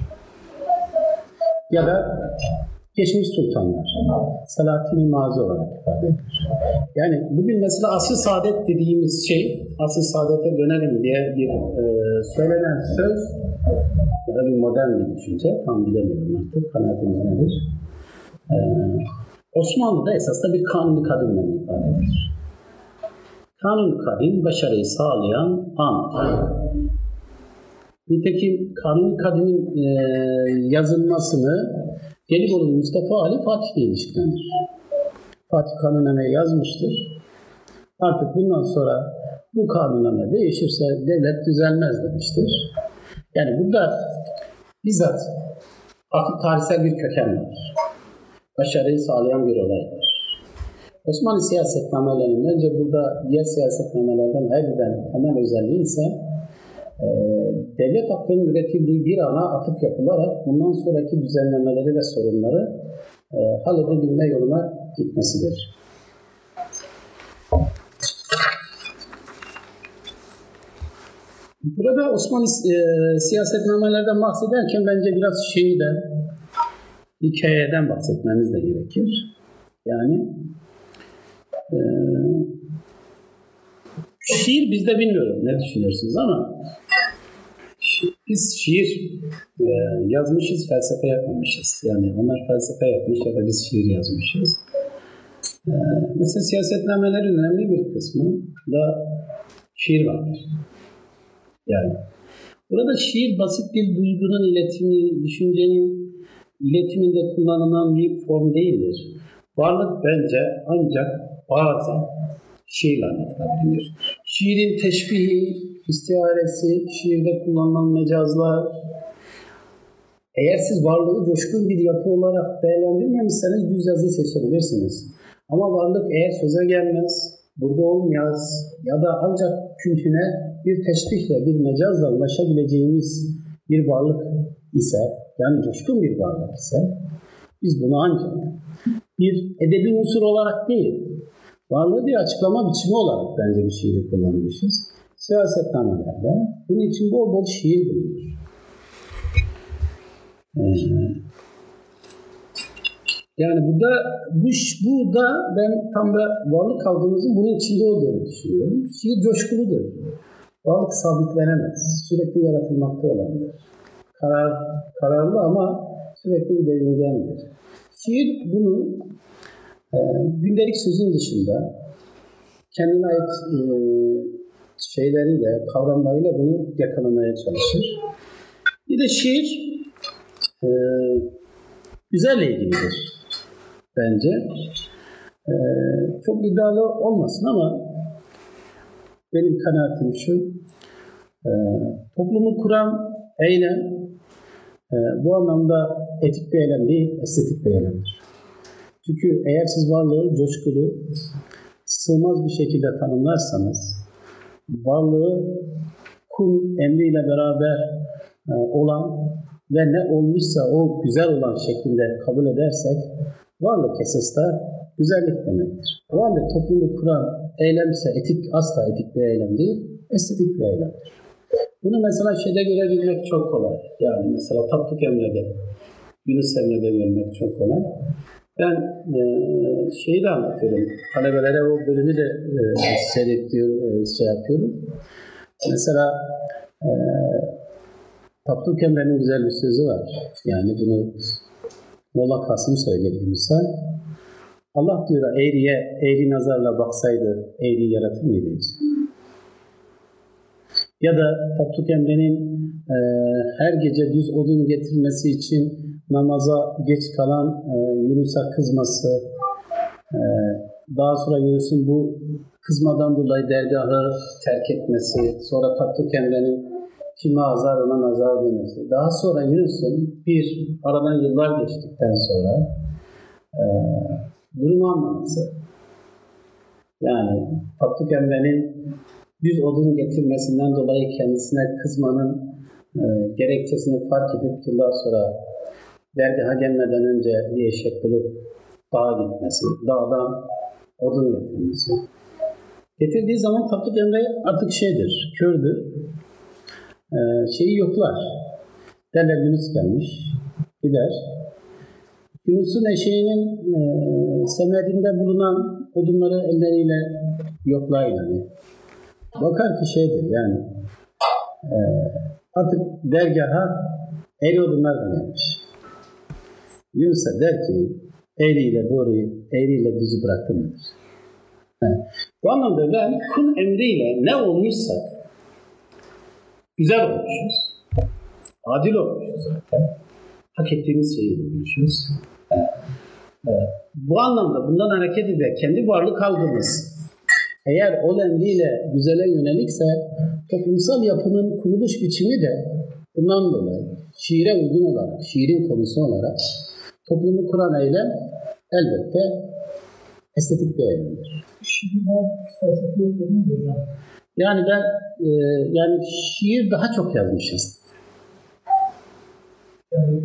Ya da geçmiş sultanlar, Salatin-i Mazi olarak ifade edilir. Yani bugün mesela asr saadet dediğimiz şey, asr saadete dönelim diye bir e, söylenen söz ya da bir modern bir düşünce, tam bilemiyorum artık, kanaatiniz nedir? E, Osmanlı'da esasında bir kanuni kadimle ifade edilir. Kanun kadim başarıyı sağlayan an. Nitekim Kanun kadimin e, yazılmasını Gelibolu Mustafa Ali Fatih ile ilişkilendirir. Fatih kanunname yazmıştır. Artık bundan sonra bu kanunname değişirse devlet düzelmez demiştir. Yani burada bizzat artık tarihsel bir köken var. Başarıyı sağlayan bir olay. Osmanlı siyasetnamelerinin bence burada diğer siyasetnamelerden ayrılan temel özelliği ise e, devlet aklının üretildiği bir ana atıf yapılarak bundan sonraki düzenlemeleri ve sorunları e, halledebilme yoluna gitmesidir. Burada Osmanlı e, siyasetnamelerden bahsederken bence biraz şeyden, hikayeden bahsetmemiz de gerekir. Yani ee, şiir bizde bilmiyorum ne düşünüyorsunuz ama biz şiir e, yazmışız, felsefe yapmamışız. Yani onlar felsefe yapmış ya da biz şiir yazmışız. E, mesela siyasetnamelerin önemli bir kısmı da şiir vardır. Yani burada şiir basit bir duygunun iletimi, düşüncenin iletiminde kullanılan bir form değildir. Varlık bence ancak bazen şiirle anlatılabilir. Şiirin teşbihi, istiharesi, şiirde kullanılan mecazlar, eğer siz varlığı coşkun bir yapı olarak değerlendirmemişseniz düz yazıyı seçebilirsiniz. Ama varlık eğer söze gelmez, burada olmayaz ya da ancak küntüne bir teşbihle, bir mecazla ulaşabileceğimiz bir varlık ise, yani coşkun bir varlık ise, biz bunu ancak bir edebi unsur olarak değil, varlığı bir açıklama biçimi olarak bence bir şiiri kullanmışız. Siyasetnamelerde bunun için bol bol şiir bulunur. Ee, yani burada bu, bu da ben tam da varlık kavgamımızın bunun içinde olduğunu düşünüyorum. Şiir coşkuludur. Varlık sabitlenemez. Sürekli yaratılmakta olabilir. Karar, kararlı ama sürekli bir devingendir. Şiir bunu e, gündelik sözün dışında kendine ait e, şeyleriyle, kavramlarıyla bunu yakalamaya çalışır. Bir de şiir e, güzelle ilgilidir bence. E, çok iddialı olmasın ama benim kanaatim şu, e, toplumu kuran eylem bu anlamda etik bir eylem değil, estetik bir eylemdir. Çünkü eğer siz varlığı coşkulu, sığmaz bir şekilde tanımlarsanız, varlığı kun emriyle beraber e, olan ve ne olmuşsa o güzel olan şeklinde kabul edersek varlık esas da güzellik demektir. O halde toplumu kuran eylem ise etik, asla etik bir eylem değil, estetik bir eylemdir. Bunu mesela şeyde görebilmek çok kolay. Yani mesela Tapduk Emre'de, Yunus Emre'de görmek çok kolay. Ben e, şeyi de anlatıyorum. Talebelere o bölümü de e, seyrediyor, e, şey yapıyorum. Mesela e, Tapduk Emre'nin güzel bir sözü var. Yani bunu Molla Kasım söyledi misal. Allah diyor eğriye eğri nazarla baksaydı eğri yaratır mıydı? Ya da Tapduk Emre'nin e, her gece düz odun getirmesi için namaza geç kalan e, Yunus'a kızması, e, daha sonra Yunus'un bu kızmadan dolayı dergahı terk etmesi, sonra Tapduk Emre'nin kime azar ona nazar demesi. Daha sonra Yunus'un bir aradan yıllar geçtikten sonra e, durumu anlaması. Yani Tapduk Emre'nin düz odun getirmesinden dolayı kendisine kızmanın e, gerekçesini fark edip yıllar sonra dergaha gelmeden önce bir eşek bulup dağa gitmesi, dağdan odun getirmesi. Getirdiği zaman Tapduk Emre artık şeydir, kördür. Ee, şeyi yoklar. Derler Yunus gelmiş, gider. Yunus'un eşeğinin e, semerinde bulunan odunları elleriyle yoklar yani. Bakar ki şeydir yani e, artık dergaha el odunlar da gelmiş. Yunus'a der ki eğriyle doğruyu, eğriyle düzü bıraktın mıdır? Bu anlamda ben kul emriyle ne olmuşsak güzel olmuşuz. Adil olmuşuz zaten. Hak ettiğimiz şeyi bulmuşuz. Bu anlamda bundan hareket eder kendi varlık algımız eğer o emriyle güzele yönelikse toplumsal yapının kuruluş biçimi de bundan dolayı şiire uygun olarak, şiirin konusu olarak toplumu kuran eylem elbette estetik bir eylemdir. Yani ben e, yani şiir daha çok yazmışız. Yani,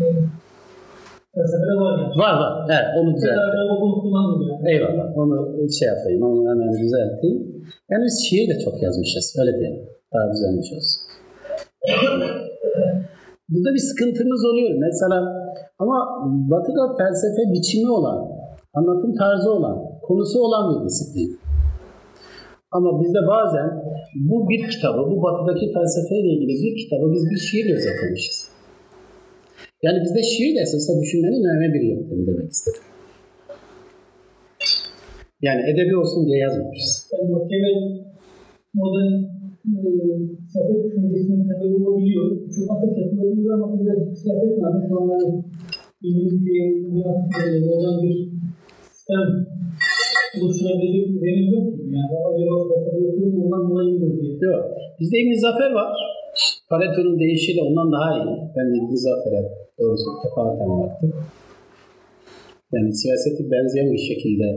e, var yani. Var var. Evet onu düzelttim. Eyvallah. Onu şey yapayım. Onu hemen düzelteyim. Yani biz şiir de çok yazmışız. Öyle diyelim. Daha düzelmiş olsun. Burada bir sıkıntımız oluyor. Mesela ama Batı'da felsefe biçimi olan, anlatım tarzı olan, konusu olan bir disiplin. Ama bizde bazen bu bir kitabı, bu Batı'daki felsefeyle ilgili bir kitabı biz bir şiirle özetlemişiz. Yani bizde şiir de esasında düşünmenin önemli bir yöntemi demek istedim. Yani edebi olsun diye yazmamışız. Yani modern siyaset düşüncesinin temeli olabiliyor. Çok atık yapılabiliyor ama bizde siyaset ne yapıyor? Şu an yani ünlü bir şey, bir sistem oluşturabilecek bir zemin yok gibi. Yani o acaba felsefe yapıyor mu ondan dolayı mıdır diye. Yok. Bizde İbn Zafer var. Pareto'nun deyişiyle ondan daha iyi. Ben de İbn Zafer'e doğrusu tefaten baktım. Yani siyaseti benzeyen bir şekilde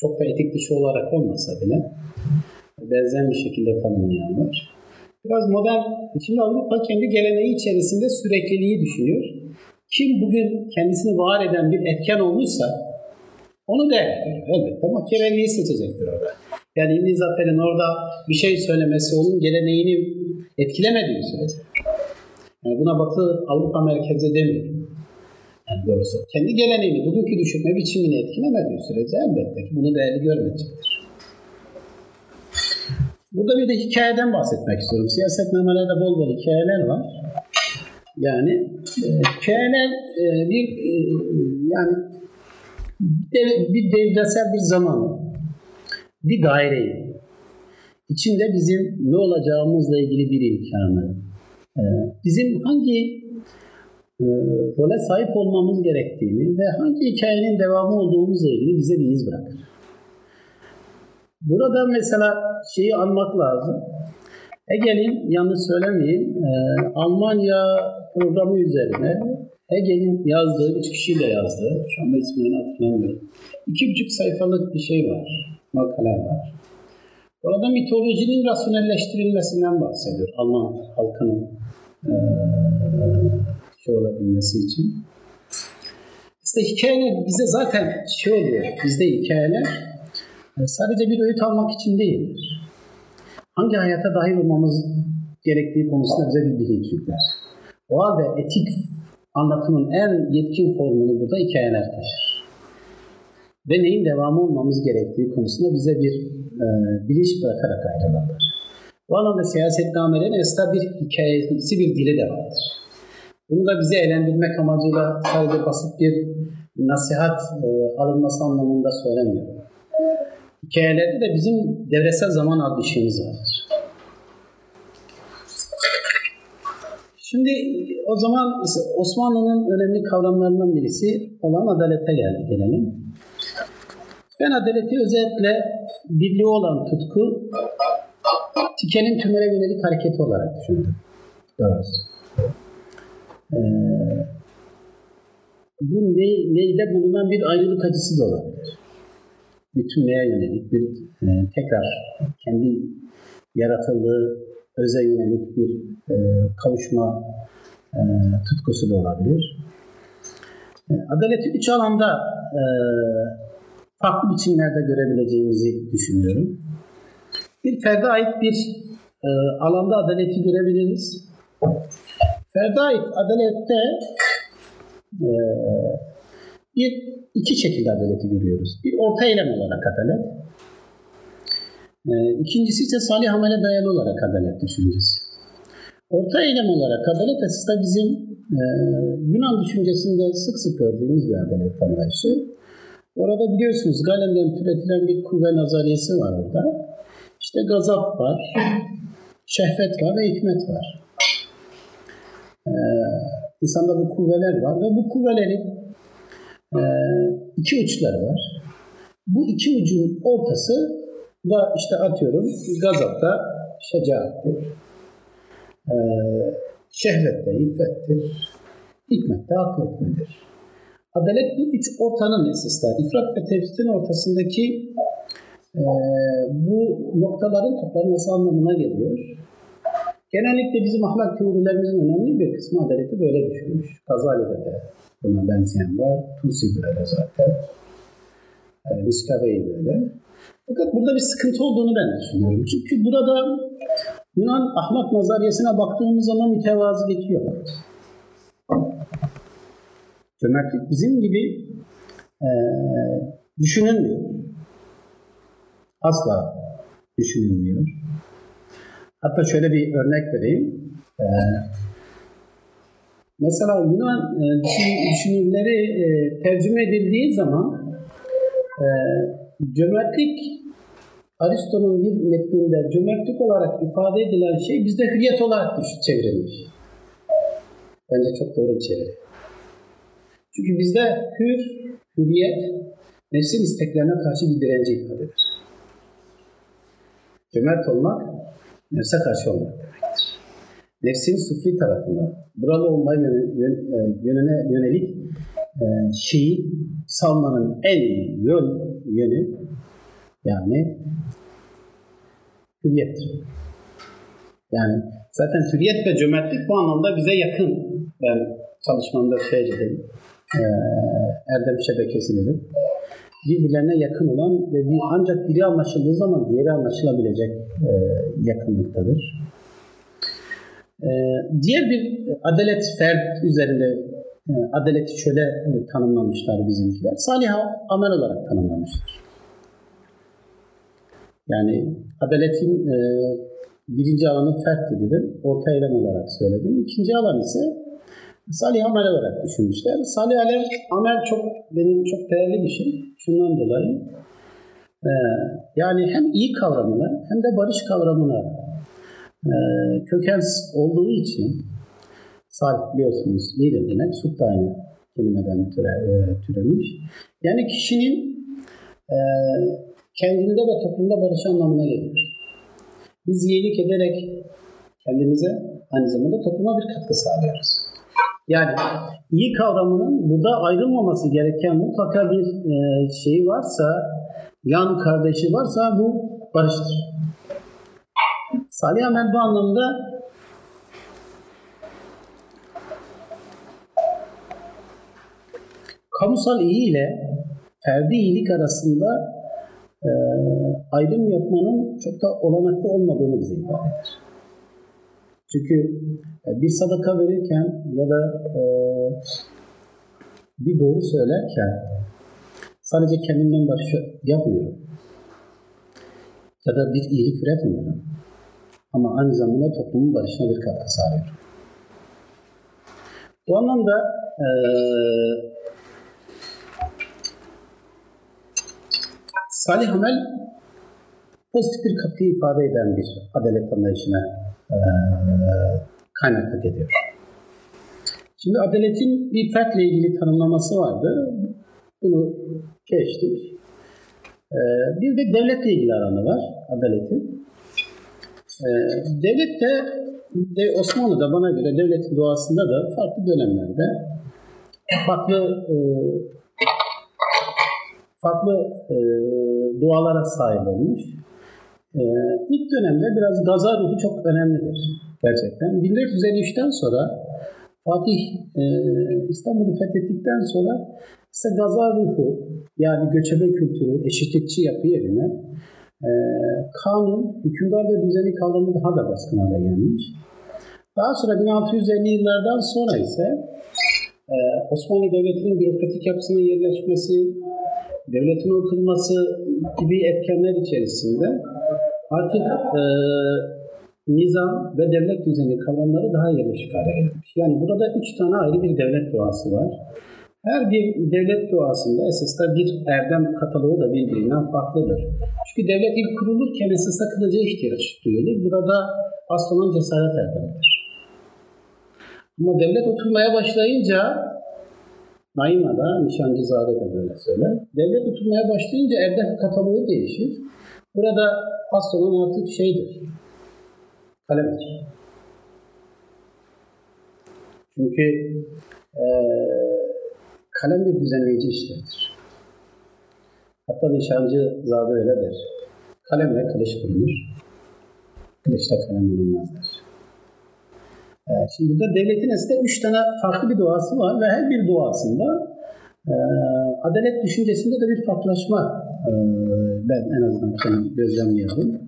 çok da etik dışı olarak olmasa bile benzeyen bir şekilde tanımlayan var. Biraz modern, şimdi Avrupa kendi geleneği içerisinde sürekliliği düşünüyor. Kim bugün kendisini var eden bir etken olmuşsa onu değerlendiriyor elbette. Machiavelli'yi seçecektir orada. Yani İbn Zafer'in orada bir şey söylemesi onun geleneğini etkilemediği sürece. Yani buna Batı Avrupa merkezi demiyorum. Yani doğrusu kendi geleneğini, bugünkü düşünme biçimini etkilemediği sürece elbette ki bunu değerli görmeyecektir. Burada bir de hikayeden bahsetmek istiyorum. Siyasetnamelerde bol bol hikayeler var. Yani e, hikayeler e, bir e, yani bir, bir devresel bir zamanı, bir daireyi, içinde bizim ne olacağımızla ilgili bir imkanı, e, bizim hangi e, role sahip olmamız gerektiğini ve hangi hikayenin devamı olduğumuzla ilgili bize bir iz bırakır. Burada mesela şeyi anmak lazım. Hegel'in yanlış söylemeyeyim e, Almanya programı üzerine Hegel'in yazdığı, üç kişiyle yazdığı, şu anda ismini hatırlamıyorum. İki buçuk sayfalık bir şey var, makale var. Orada mitolojinin rasyonelleştirilmesinden bahsediyor Alman halkının e, şey olabilmesi için. İşte hikayeler bize zaten şey oluyor. Bizde hikayeler sadece bir öğüt almak için değildir. Hangi hayata dahil olmamız gerektiği konusunda bize bir bilinç yükler. O halde etik anlatımın en yetkin formunu burada hikayeler taşır. Ve neyin devamı olmamız gerektiği konusunda bize bir e, bilinç bırakarak ayrılırlar. Bu anlamda siyasetnamelerin esna bir hikayesi, bir dili de vardır. Bunu da bizi eğlendirmek amacıyla sadece basit bir nasihat e, alınması anlamında söylemiyorum. Hikayelerde de bizim devresel zaman adlı şeyimiz vardır. Şimdi o zaman Osmanlı'nın önemli kavramlarından birisi olan adalete geldi gelelim. Ben adaleti özellikle birliği olan tutku tikenin tümere yönelik hareketi olarak düşündüm. Doğrusu. Ee, bu ne, neyde bulunan bir ayrılık acısı da olabilir. Bütünlüğe yönelik bir e, tekrar kendi yaratıldığı öze yönelik bir e, kavuşma e, tutkusu da olabilir. E, adaleti üç alanda e, farklı biçimlerde görebileceğimizi düşünüyorum. Bir ferde ait bir e, alanda adaleti görebiliriz. Ferde ait adalette e, bir iki şekilde adaleti görüyoruz. Bir orta eylem olarak adalet. E, ikincisi ise salih amele dayalı olarak adalet düşüncesi. Orta eylem olarak adalet aslında bizim e, Yunan düşüncesinde sık sık gördüğümüz bir adalet anlayışı. Orada biliyorsunuz Galen'den türetilen bir kuvve nazariyesi var orada. İşte gazap var, şehvet var ve hikmet var. Ee, insanda bu kuvveler var ve bu kuvvelerin e, iki uçları var. Bu iki ucun ortası da işte atıyorum gazapta şecaattir, ee, şehvette iffettir, hikmette akletmedir. Adalet bu üç ortanın esasında, ifrat ve tefsirin ortasındaki e, bu noktaların toplanması anlamına geliyor. Genellikle bizim ahlak teorilerimizin önemli bir kısmı adaleti böyle düşünmüş. Gazali'de de buna benzeyen var. Tusi böyle zaten. E, Miskave'yi böyle. Fakat burada bir sıkıntı olduğunu ben düşünüyorum. Çünkü burada Yunan ahlak nazariyesine baktığımız zaman mütevazilik yok. Cömertlik bizim gibi e, düşünülmüyor. Asla düşünülmüyor. Hatta şöyle bir örnek vereyim. E, mesela Yunan e, düşünürleri e, tercüme edildiği zaman e, cömertlik Aristo'nun bir metninde cömertlik olarak ifade edilen şey bizde hürriyet olarak çevrilmiş. Bence çok doğru bir çeviri. Çünkü bizde hür, hürriyet, nefsin isteklerine karşı bir direnci ifade eder. Cömert olmak, nefse karşı olmak demektir. Nefsin sufli tarafında, buralı olma yönüne yönelik e, şeyi salmanın en iyi yön, yönü yani hürriyettir. Yani zaten hürriyet ve cömertlik bu anlamda bize yakın. Ben çalışmamda şey dedim, e, erdem şebekesi dedim. Birbirlerine yakın olan ve bir, ancak biri anlaşıldığı zaman diğeri anlaşılabilecek e, yakınlıktadır. E, diğer bir adalet fert üzerinde e, adaleti şöyle e, tanımlamışlar bizimkiler. Salih amel olarak tanımlamışlar. Yani adaletin e, birinci alanı fert dedim. Orta eylem olarak söyledim. İkinci alan ise salih amel olarak düşünmüşler. Salih amel çok benim çok değerli bir şey. Şundan dolayı e, yani hem iyi kavramını hem de barış kavramına e, köken olduğu için salih biliyorsunuz iyi de demek. Aynı kelimeden türe, e, türemiş. Yani kişinin e, kendinde ve toplumda barış anlamına geliyor. Biz iyilik ederek kendimize aynı zamanda topluma bir katkı sağlıyoruz. Yani iyi kavramının burada ayrılmaması gereken mutlaka bir e, şeyi varsa, yan kardeşi varsa bu barıştır. Salih amel bu anlamda kamusal iyi ile ferdi iyilik arasında e, ayrım yapmanın çok da olanaklı olmadığını bize ifade eder. Çünkü e, bir sadaka verirken ya da e, bir doğru söylerken sadece kendimden başka yapmıyorum. Ya da bir iyilik üretmiyorum. Ama aynı zamanda toplumun barışına bir katkı sağlıyorum. Bu anlamda e, salih amel pozitif bir katkı ifade eden bir adalet anlayışına e, kaynaklık ediyor. Şimdi adaletin bir fertle ilgili tanımlaması vardı. Bunu geçtik. E, bir de devletle ilgili alanı var adaletin. E, devlet de, de Osmanlı'da bana göre devletin doğasında da farklı dönemlerde farklı e, farklı e, dualara sahip olmuş. E, ilk dönemde biraz gaza ruhu çok önemlidir gerçekten. 1453'ten sonra Fatih e, İstanbul'u fethettikten sonra ise gaza ruhu yani göçebe kültürü, eşitlikçi yapı yerine e, kanun, hükümdar ve düzeni kavramı daha da baskın hale gelmiş. Daha sonra 1650 yıllardan sonra ise e, Osmanlı Devleti'nin bürokratik yapısının yerleşmesi, devletin oturması gibi etkenler içerisinde artık e, nizam ve devlet düzeni kavramları daha yerleşik hale gelmiş. Yani burada üç tane ayrı bir devlet doğası var. Her bir devlet doğasında esasda bir erdem kataloğu da birbirinden farklıdır. Çünkü devlet ilk kurulurken esasda kılıca ihtiyaç duyulur. Burada asıl olan cesaret erdemidir. Ama devlet oturmaya başlayınca Naima da, Nişancızade de böyle söyler. Devlet oturmaya başlayınca erdem kataloğu değişir. Burada asıl olan artık şeydir, kalemdir. Çünkü e, kalem bir düzenleyici işlevdir. Hatta nişancı zade öyle der. Kalemle kılıç bulunur. Kılıçla kalem bulunmazlar. E, şimdi burada devletin aslında üç tane farklı bir doğası var ve her bir doğasında e, adalet düşüncesinde de bir farklılaşma e, ben en azından kendim gözlemliyorum.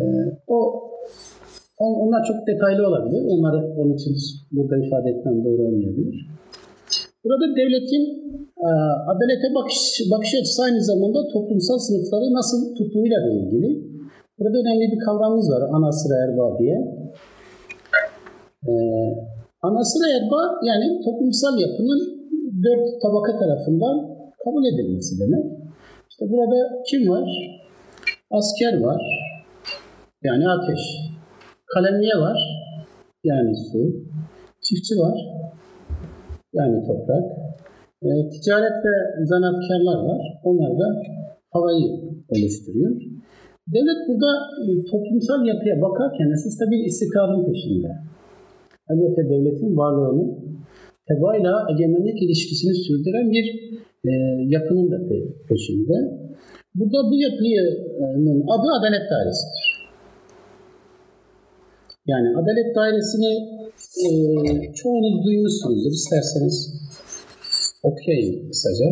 E, o onlar çok detaylı olabilir. Onları onun için burada ifade etmem doğru olmayabilir. Burada devletin e, adalete bakış, bakış açısı aynı zamanda toplumsal sınıfları nasıl tuttuğuyla da ilgili. Burada önemli bir kavramımız var. Ana sıra erba diye. E, ana sıra erba yani toplumsal yapının dört tabaka tarafından kabul edilmesi demek. İşte burada kim var? Asker var. Yani ateş. Kalemliye var. Yani su. Çiftçi var yani toprak. E, ticaret ve zanaatkarlar var. Onlar da havayı oluşturuyor. Devlet burada e, toplumsal yapıya bakarken esas da bir istikrarın peşinde. Elbette devletin varlığını tebaayla egemenlik ilişkisini sürdüren bir e, yapının da peşinde. Burada bu yapının adı Adalet Dairesi'dir. Yani Adalet Dairesi'ni e, çoğunuz duymuşsunuzdur. İsterseniz okuyayım kısaca.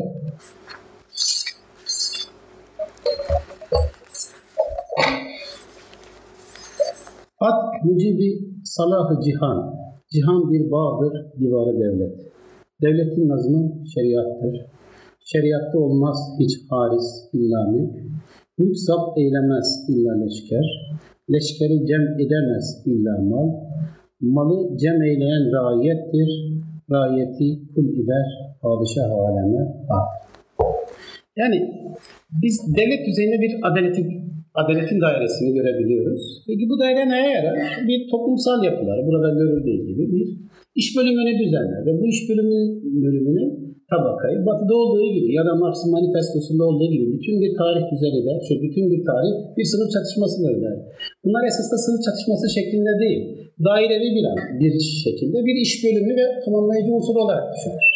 At mucibi salahı cihan. Cihan bir bağdır, divarı devlet. Devletin nazmı şeriattır. Şeriatta olmaz hiç haris illa mülk. Mülk zap eylemez illa leşker. Leşkeri cem edemez illa mal. Malı cem eyleyen raiyettir. Raiyeti kul eder padişah aleme at. Yani biz devlet düzeyinde bir adaletin, adaletin dairesini görebiliyoruz. Peki bu daire neye yarar? Bir toplumsal yapılar, burada görüldüğü gibi bir iş bölümünü düzenler ve bu iş bölümünün bölümünü tabakayı batıda olduğu gibi ya da Marx'ın manifestosunda olduğu gibi bütün bir tarih düzen eder. Çünkü bütün bir tarih bir sınıf çatışmasıdır der. Bunlar esasında sınıf çatışması şeklinde değil. Dairevi bir an, bir şekilde bir iş bölümü ve tamamlayıcı unsur olarak düşünür.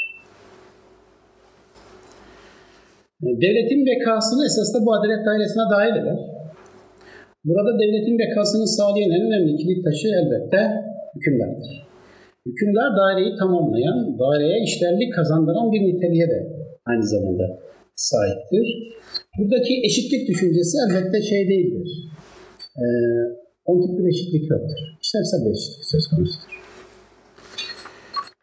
Devletin bekasını esasında bu adalet dairesine dahil eder. Burada devletin bekasını sağlayan en önemli kilit taşı elbette hükümdardır. Hükümdar daireyi tamamlayan, daireye işlerlik kazandıran bir niteliğe de aynı zamanda sahiptir. Buradaki eşitlik düşüncesi elbette şey değildir. E, ontik bir eşitlik yoktur. İşlevsel bir eşitlik söz konusudur.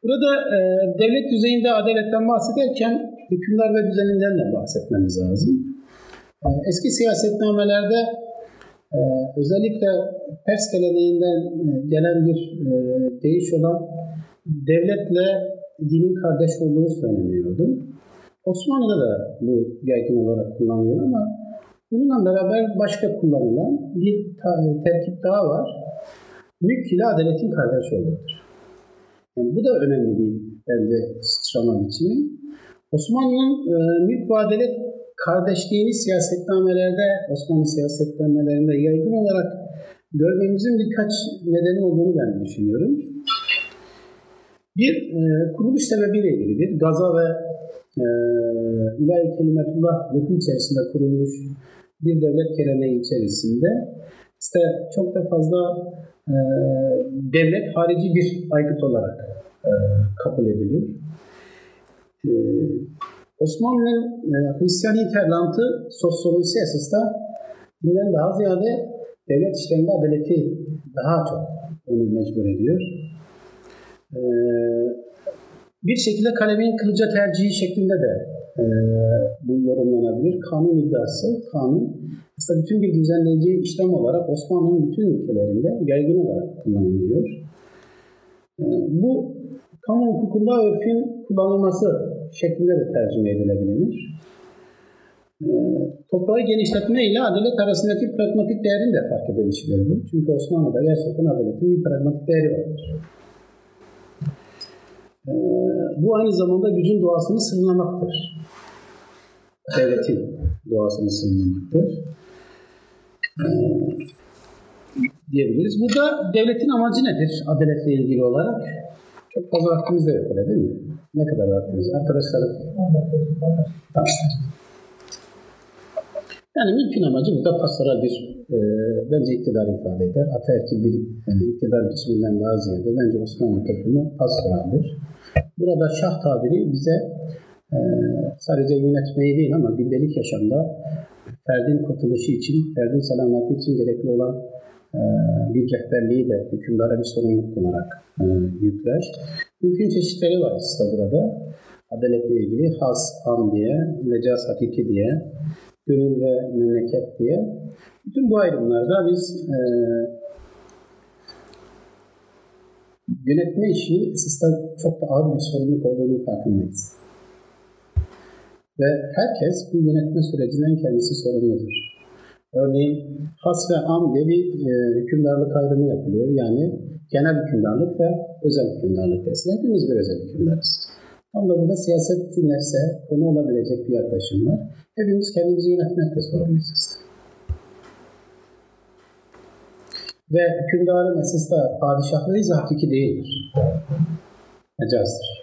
Burada e, devlet düzeyinde adaletten bahsederken hükümdar ve düzeninden de bahsetmemiz lazım. E, eski siyasetnamelerde e, özellikle Pers geleneğinden e, gelen bir e, deyiş olan devletle dinin kardeş olduğu söyleniyordu. Osmanlı'da da bu yaygın olarak kullanılıyor ama bununla beraber başka kullanılan bir terkip daha var. Mülk ile adaletin kardeş olduğudur. Yani bu da önemli bir bence sıçrama biçimi. Osmanlı'nın e, mülk ve adalet kardeşliğini siyasetnamelerde, Osmanlı siyasetnamelerinde yaygın olarak görmemizin birkaç nedeni olduğunu ben düşünüyorum. Bir, e, kuruluş sebebiyle ilgilidir. Gaza ve e, ilahi kelimetullah ruhu içerisinde kurulmuş bir devlet geleneği içerisinde işte çok da fazla e, devlet harici bir aygıt olarak e, kabul ediliyor. E, Osmanlı'nın e, Hristiyan interlantı sosyolojisi esasında dinden daha ziyade devlet işlerinde adaleti daha çok onu mecbur ediyor. E, bir şekilde kalemin kılıca tercihi şeklinde de e, bu yorumlanabilir. Kanun iddiası, kanun aslında bütün bir düzenleyici işlem olarak Osmanlı'nın bütün ülkelerinde yaygın olarak kullanılıyor. E, bu kamu hukukunda örfün kullanılması şeklinde de tercüme edilebilir. E, toprağı genişletme ile adalet arasındaki pragmatik değerin de fark edilişidir bu. Çünkü Osmanlı'da gerçekten adaletin bir pragmatik değeri vardır. E, bu aynı zamanda gücün doğasını sınırlamaktır. Devletin doğasını sınırlamaktır. E, diyebiliriz. Burada devletin amacı nedir adaletle ilgili olarak? Çok fazla vaktimiz de yok öyle değil mi? Ne kadar vaktimiz? Arkadaşlar. Yani mümkün amacı burada pastoral bir e, bence iktidar ifade eder. Ataerkil bir e, iktidar biçiminden daha ziyade bence Osmanlı toplumu pastoraldir. Burada şah tabiri bize e, sadece yönetmeyi değil ama gündelik yaşamda ferdin kurtuluşu için, ferdin selameti için gerekli olan e, bir rehberliği de hükümdara bir sorumluluk olarak e, yükler. Mümkün çeşitleri var aslında burada. Adaletle ilgili has, am diye, mecaz hakiki diye, gönül ve memleket diye. Bütün bu ayrımlarda biz e, yönetme işinin esasında çok da ağır bir sorumluluk olduğunu farkındayız. Ve herkes bu yönetme sürecinden kendisi sorumludur. Örneğin has ve am diye bir e, hükümdarlık ayrımı yapılıyor. Yani genel hükümdarlık ve özel hükümdarlık desin. Hepimiz bir özel hükümdarız. Tam da burada siyaset nefse konu olabilecek bir yaklaşım var. Hepimiz kendimizi yönetmekle sorumluyuz. Ve hükümdarın esas da padişahlığı ise hakiki değildir. Mecazdır.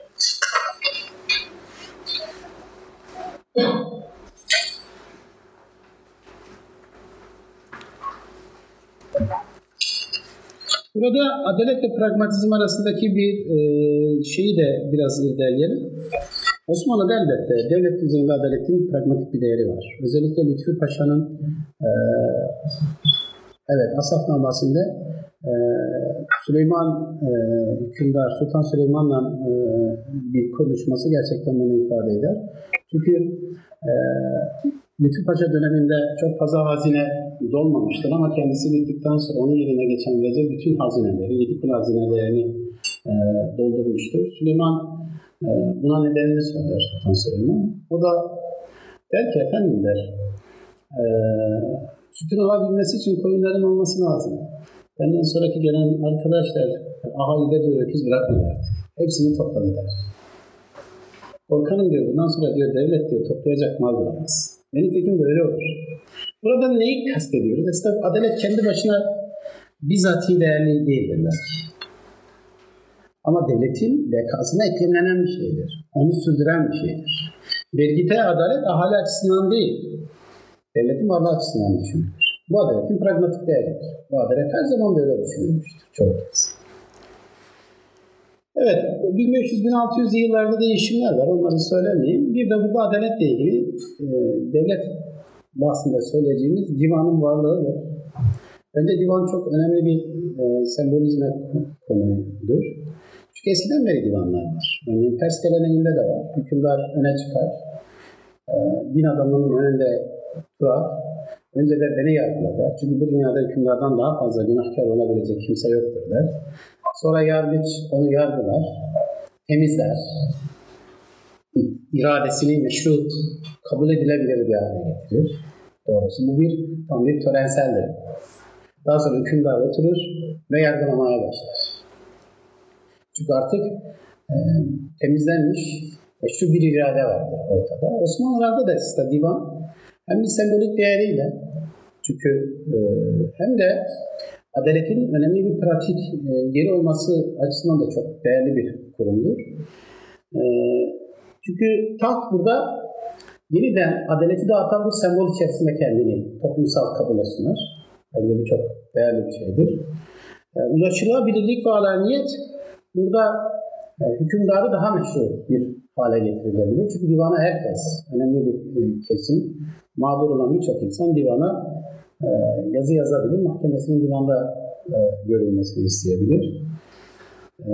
Burada adalet ve pragmatizm arasındaki bir e, şeyi de biraz irdeleyelim. Osmanlı'da elbette devlet düzeyinde adaletin pragmatik bir değeri var. Özellikle Lütfü Paşa'nın e, evet Asafnaması'nda e, Süleyman e, hükümdar Sultan Süleyman'la e, bir konuşması gerçekten bunu ifade eder. Çünkü e, Lütfü Paşa döneminde çok fazla hazine dolmamıştır ama kendisi gittikten sonra onun yerine geçen vezir bütün hazineleri, yedi kul hazinelerini e, doldurmuştur. Süleyman e, buna nedenini söyler Sultan Süleyman. O da der ki efendim der, e, sütün olabilmesi için koyunların olması lazım. Benden sonraki gelen arkadaşlar ahalide diyor öküz bırakmadı artık. Hepsini topladı der. Korkanım diyor bundan sonra diyor devlet diyor toplayacak mal bulamaz. Ve nitekim de öyle olur. Burada neyi kastediyoruz? Aslında adalet kendi başına bizatihi değerli değildir belki. Ama devletin bekasına eklemlenen bir şeydir. Onu sürdüren bir şeydir. Vergide adalet ahali açısından değil, devletin varlığı açısından düşünülür. Bu adaletin pragmatik değeridir. Bu adalet her zaman böyle düşünülmüştür. Çok kez. Evet, 1500-1600 yıllarda değişimler var, onları söylemeyeyim. Bir de burada adaletle ilgili e, devlet bahsinde söyleyeceğimiz divanın varlığıdır. Bence divan çok önemli bir e, sembolizme konudur. Çünkü eskiden beri divanlar var. Örneğin Pers geleneğinde de var. Hükümdar öne çıkar. E, din adamının önünde durar. Önce de beni yargıla der. Çünkü bu dünyada hükümdardan daha fazla günahkar olabilecek kimse yoktur der. Sonra yargıç onu yargılar, temizler, iradesini meşru kabul edilebilir bir hale getirir. Doğrusu bu bir tam bir törenseldir. Daha sonra hükümdar oturur ve yargılamaya başlar. Çünkü artık e, temizlenmiş meşru bir irade vardır ortada. Osmanlılarda da aslında divan hem bir sembolik değeriyle çünkü e, hem de adaletin önemli bir pratik e, yeri olması açısından da çok değerli bir kurumdur. E, çünkü taht burada yeniden adaleti dağıtan bir sembol içerisinde kendini toplumsal kabul sunar. Bence bu çok değerli bir şeydir. E, ulaşılabilirlik ve alaniyet burada e, hükümdarı daha meşru bir hale getirilebilir. Çünkü divana herkes, önemli bir e, kesim, mağdur olan birçok insan divana e, yazı yazabilir. Mahkemesinin divanda e, görülmesini isteyebilir. E,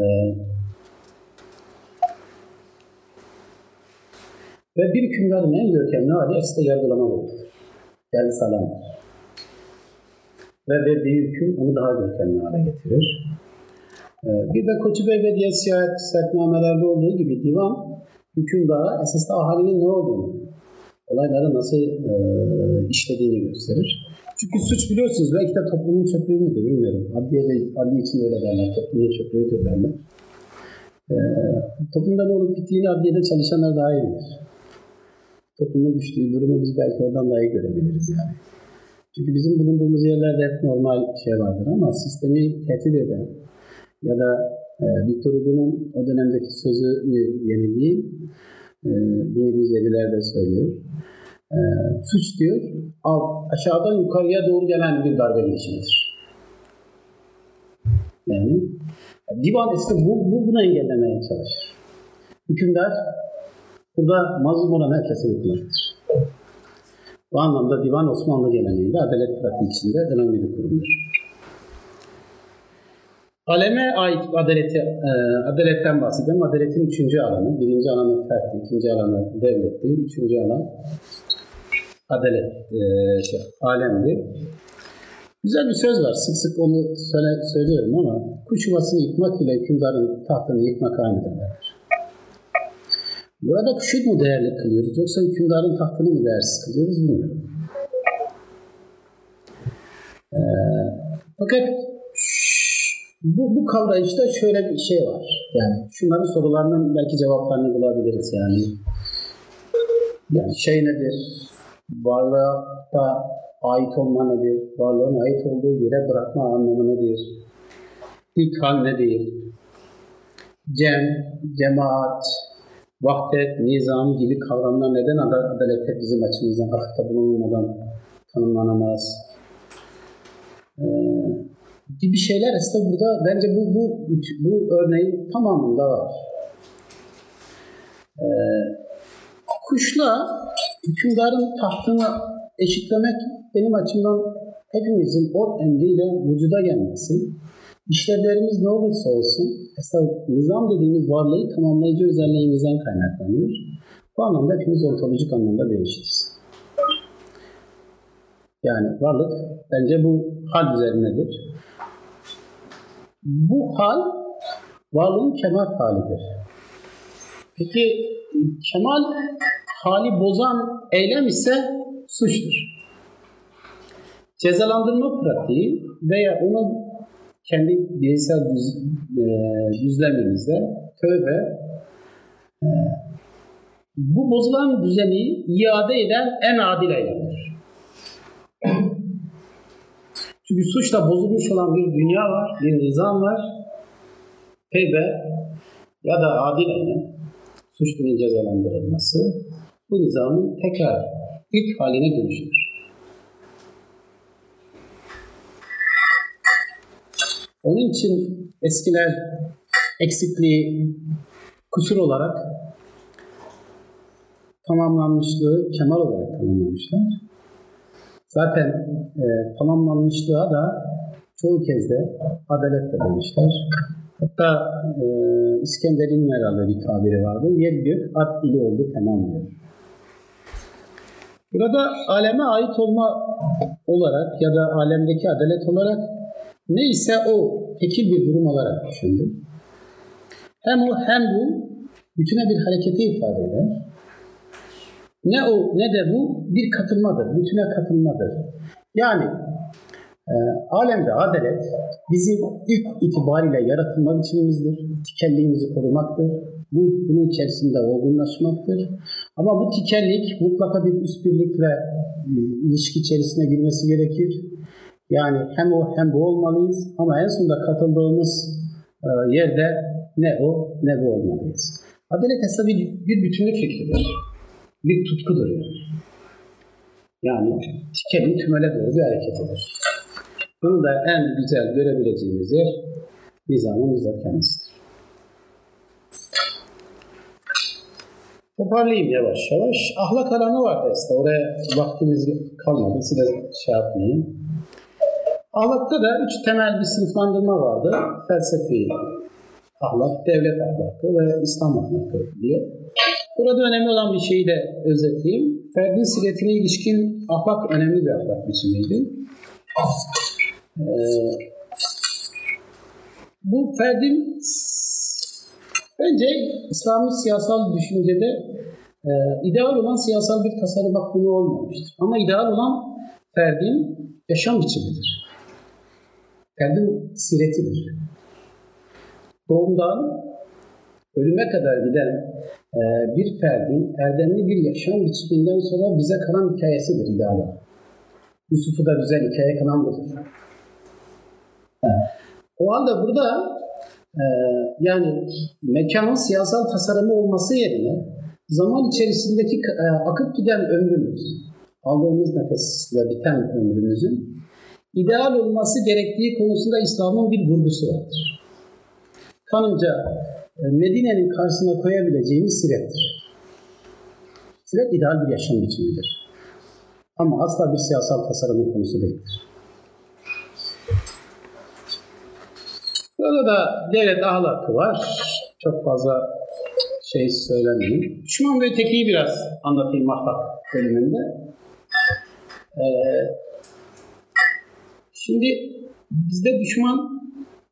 ve bir hükümdarın en görkemli hali aslında yargılama boyutudur. Yani salamdır. Ve verdiği hüküm onu daha görkemli hale getirir. E, bir de Koçu Bey ve diğer siyasetnamelerde olduğu gibi divan hükümdara esasında ahalinin ne olduğunu, olayları nasıl e, işlediğini gösterir. Çünkü suç biliyorsunuz belki de toplumun çöplüğü müdür bilmiyorum. Adliye, de, adliye için öyle derler. Toplumun çöplüğüdür derler. Ee, toplumda ne olup bittiğini adliyede çalışanlar daha iyi bilir. Toplumun düştüğü durumu biz belki oradan daha iyi görebiliriz yani. Çünkü bizim bulunduğumuz yerlerde hep normal şey vardır ama sistemi tehdit eden ya da e, Victor Hugo'nun o dönemdeki sözü yenildiği e, 1750'lerde söylüyor. E, suç diyor, alt, aşağıdan yukarıya doğru gelen bir darbe girişimidir. Yani divan ise bu, bu bunu engellemeye çalışır. Hükümdar burada mazlum olan herkese hükümdardır. Bu anlamda divan Osmanlı geleneğinde adalet pratiği içinde önemli bir kurumdur. Aleme ait adaleti, e, adaletten bahsedelim. Adaletin üçüncü alanı. Birinci alanı ferdi, ikinci alanı devletti, üçüncü alan adalet, e, şey, alemdi. Güzel bir söz var. Sık sık onu söyle, söylüyorum ama kuş yuvasını yıkmak ile hükümdarın tahtını yıkmak aynıdır derler. Burada kuşu mu değerli kılıyoruz yoksa hükümdarın tahtını mı değersiz kılıyoruz bilmiyorum. Ee, fakat bu, bu kavrayışta şöyle bir şey var. Yani şunların sorularının belki cevaplarını bulabiliriz yani. Yani şey nedir? Varlığa ait olma nedir? Varlığın ait olduğu yere bırakma anlamı nedir? İlk hal nedir? Cem, cemaat, vahdet, nizam gibi kavramlar neden adalete bizim açımızdan atıfta bulunmadan tanımlanamaz? Ee, gibi şeyler aslında burada bence bu bu bu örneğin tamamında var. Ee, kuşla hükümdarın tahtını eşitlemek benim açımdan hepimizin o emriyle vücuda gelmesi, işlevlerimiz ne olursa olsun, esas nizam dediğimiz varlığı tamamlayıcı özelliğimizden kaynaklanıyor. Bu anlamda hepimiz ontolojik anlamda bir eşitiz. Yani varlık bence bu hal üzerinedir. Bu hal varlığın kemal halidir. Peki kemal hali bozan eylem ise suçtur. Cezalandırma pratiği veya onu kendi bireysel düz, e, düzlemimizde tövbe e, bu bozulan düzeni iade eden en adil eylemdir. Çünkü suçla bozulmuş olan bir dünya var, bir nizam var. Tevbe ya da adil eylem, suçlunun cezalandırılması bu nizamın tekrar ilk haline dönüşür. Onun için eskiler eksikliği kusur olarak tamamlanmışlığı kemal olarak tanımlamışlar. Zaten e, tamamlanmışlığa da çoğu kez de adalet de demişler. Hatta e, İskender'in herhalde bir tabiri vardı. Yer gök at ili oldu tamam diyor. Burada aleme ait olma olarak ya da alemdeki adalet olarak neyse o tekil bir durum olarak düşündüm. Hem o hem bu bütüne bir hareketi ifade eder. Ne o ne de bu bir katılmadır, bütüne katılmadır. Yani e, alemde adalet bizim ilk itibariyle yaratılma biçimimizdir. Tikelliğimizi korumaktır. Bu, bunun içerisinde olgunlaşmaktır. Ama bu tikellik mutlaka bir üst birlikle e, ilişki içerisine girmesi gerekir. Yani hem o hem bu olmalıyız ama en sonunda katıldığımız e, yerde ne o ne bu olmalıyız. Adalet aslında bir, bir bütünlük fikridir. Bir tutkudur yani. Yani tikelin tümele doğru bir hareketidir. Bunu da en güzel görebileceğimiz yer nizamın bizzat kendisidir. Toparlayayım yavaş yavaş. Ahlak alanı var aslında. Oraya vaktimiz kalmadı. Size şey yapmayayım. Ahlakta da üç temel bir sınıflandırma vardı. Felsefi ahlak, devlet ahlakı ve İslam ahlakı diye. Burada önemli olan bir şeyi de özetleyeyim. Ferdin siletine ilişkin ahlak önemli bir ahlak biçimiydi. Ee, bu ferdin bence İslami siyasal düşüncede e, ideal olan siyasal bir tasarım konu olmamıştır. Ama ideal olan ferdin yaşam biçimidir. Ferdin siretidir. Doğumdan ölüme kadar giden e, bir ferdin erdemli bir yaşam biçiminden sonra bize kalan hikayesidir ideal olan. Yusuf'u da güzel hikaye kalan budur. O halde burada e, yani mekanın siyasal tasarımı olması yerine zaman içerisindeki e, akıp giden ömrümüz, aldığımız nefesle biten ömrümüzün ideal olması gerektiği konusunda İslam'ın bir vurgusu vardır. Kanımca e, Medine'nin karşısına koyabileceğimiz sirettir. Siret ideal bir yaşam biçimidir. Ama asla bir siyasal tasarımın konusu değildir. Burada da devlet ahlakı var. Çok fazla şey söylemeyeyim. Düşman ve ötekiyi biraz anlatayım ahlak bölümünde. Ee, şimdi bizde düşman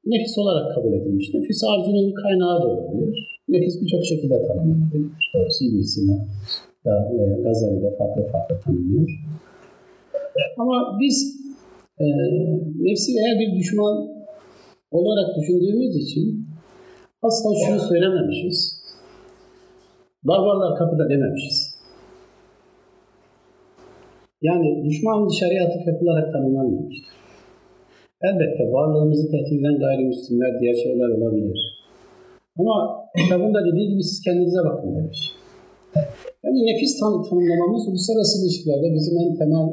nefis olarak kabul edilmiş. Nefis arzunun kaynağı da olabilir. Nefis birçok şekilde tanımlanabilir. Doğrusu İbn Sina da veya Gazali'de farklı farklı tanımlıyor. Ama biz e, nefsi eğer bir düşman olarak düşündüğümüz için asla şunu söylememişiz. Barbarlar kapıda dememişiz. Yani düşman dışarıya atıf yapılarak tanımlanmamıştır. Elbette varlığımızı tehdit eden gayrimüslimler, diğer şeyler olabilir. Ama kitabın da dediği gibi siz kendinize bakın demiş. Yani nefis tan tanımlamamız uluslararası ilişkilerde bizim en temel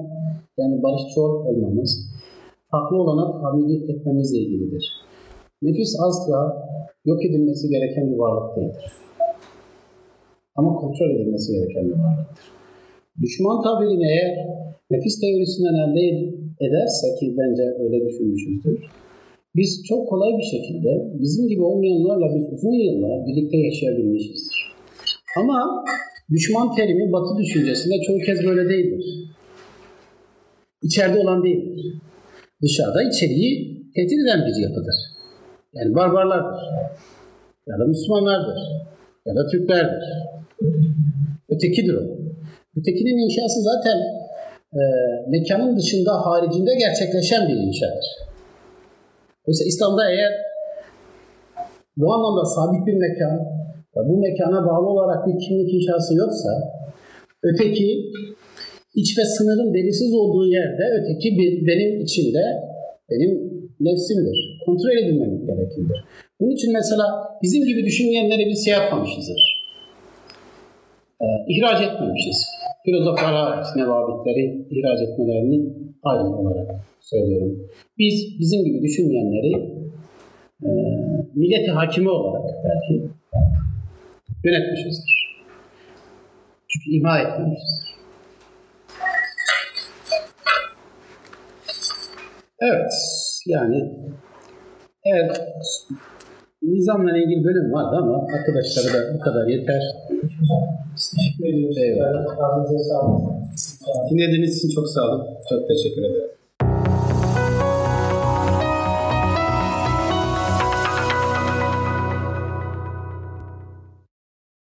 yani barışçı olmamız, farklı olana tahammül etmemizle ilgilidir. Nefis asla yok edilmesi gereken bir varlık değildir. Ama kontrol edilmesi gereken bir varlıktır. Düşman tabirini eğer nefis teorisinden elde ederse ki bence öyle düşünmüşüzdür. Biz çok kolay bir şekilde bizim gibi olmayanlarla biz uzun yıllar birlikte yaşayabilmişizdir. Ama düşman terimi batı düşüncesinde çoğu kez böyle değildir. İçeride olan değildir. Dışarıda içeriği tehdit eden bir yapıdır. Yani barbarlardır. Ya da Müslümanlardır. Ya da Türklerdir. Ötekidir o. Ötekinin inşası zaten e, mekanın dışında, haricinde gerçekleşen bir inşadır. Oysa İslam'da eğer bu anlamda sabit bir mekan bu mekana bağlı olarak bir kimlik inşası yoksa öteki iç ve sınırın belirsiz olduğu yerde öteki bir, benim içinde benim nefsimdir. Kontrol edilmemek gereklidir. Bunun için mesela bizim gibi düşünmeyenlere biz şey yapmamışızdır. Ee, ihraç etmemişiz. Filozoflara, nevabitleri ihraç etmelerini ayrı olarak söylüyorum. Biz bizim gibi düşünmeyenleri e, milleti hakimi olarak belki yönetmişizdir. Çünkü ima etmemişizdir. Evet, yani eğer nizamla ilgili bölüm vardı ama arkadaşlara da bu kadar yeter. Teşekkür ediyoruz. Eyvallah. Dinlediğiniz için çok sağ olun. Çok teşekkür ederim.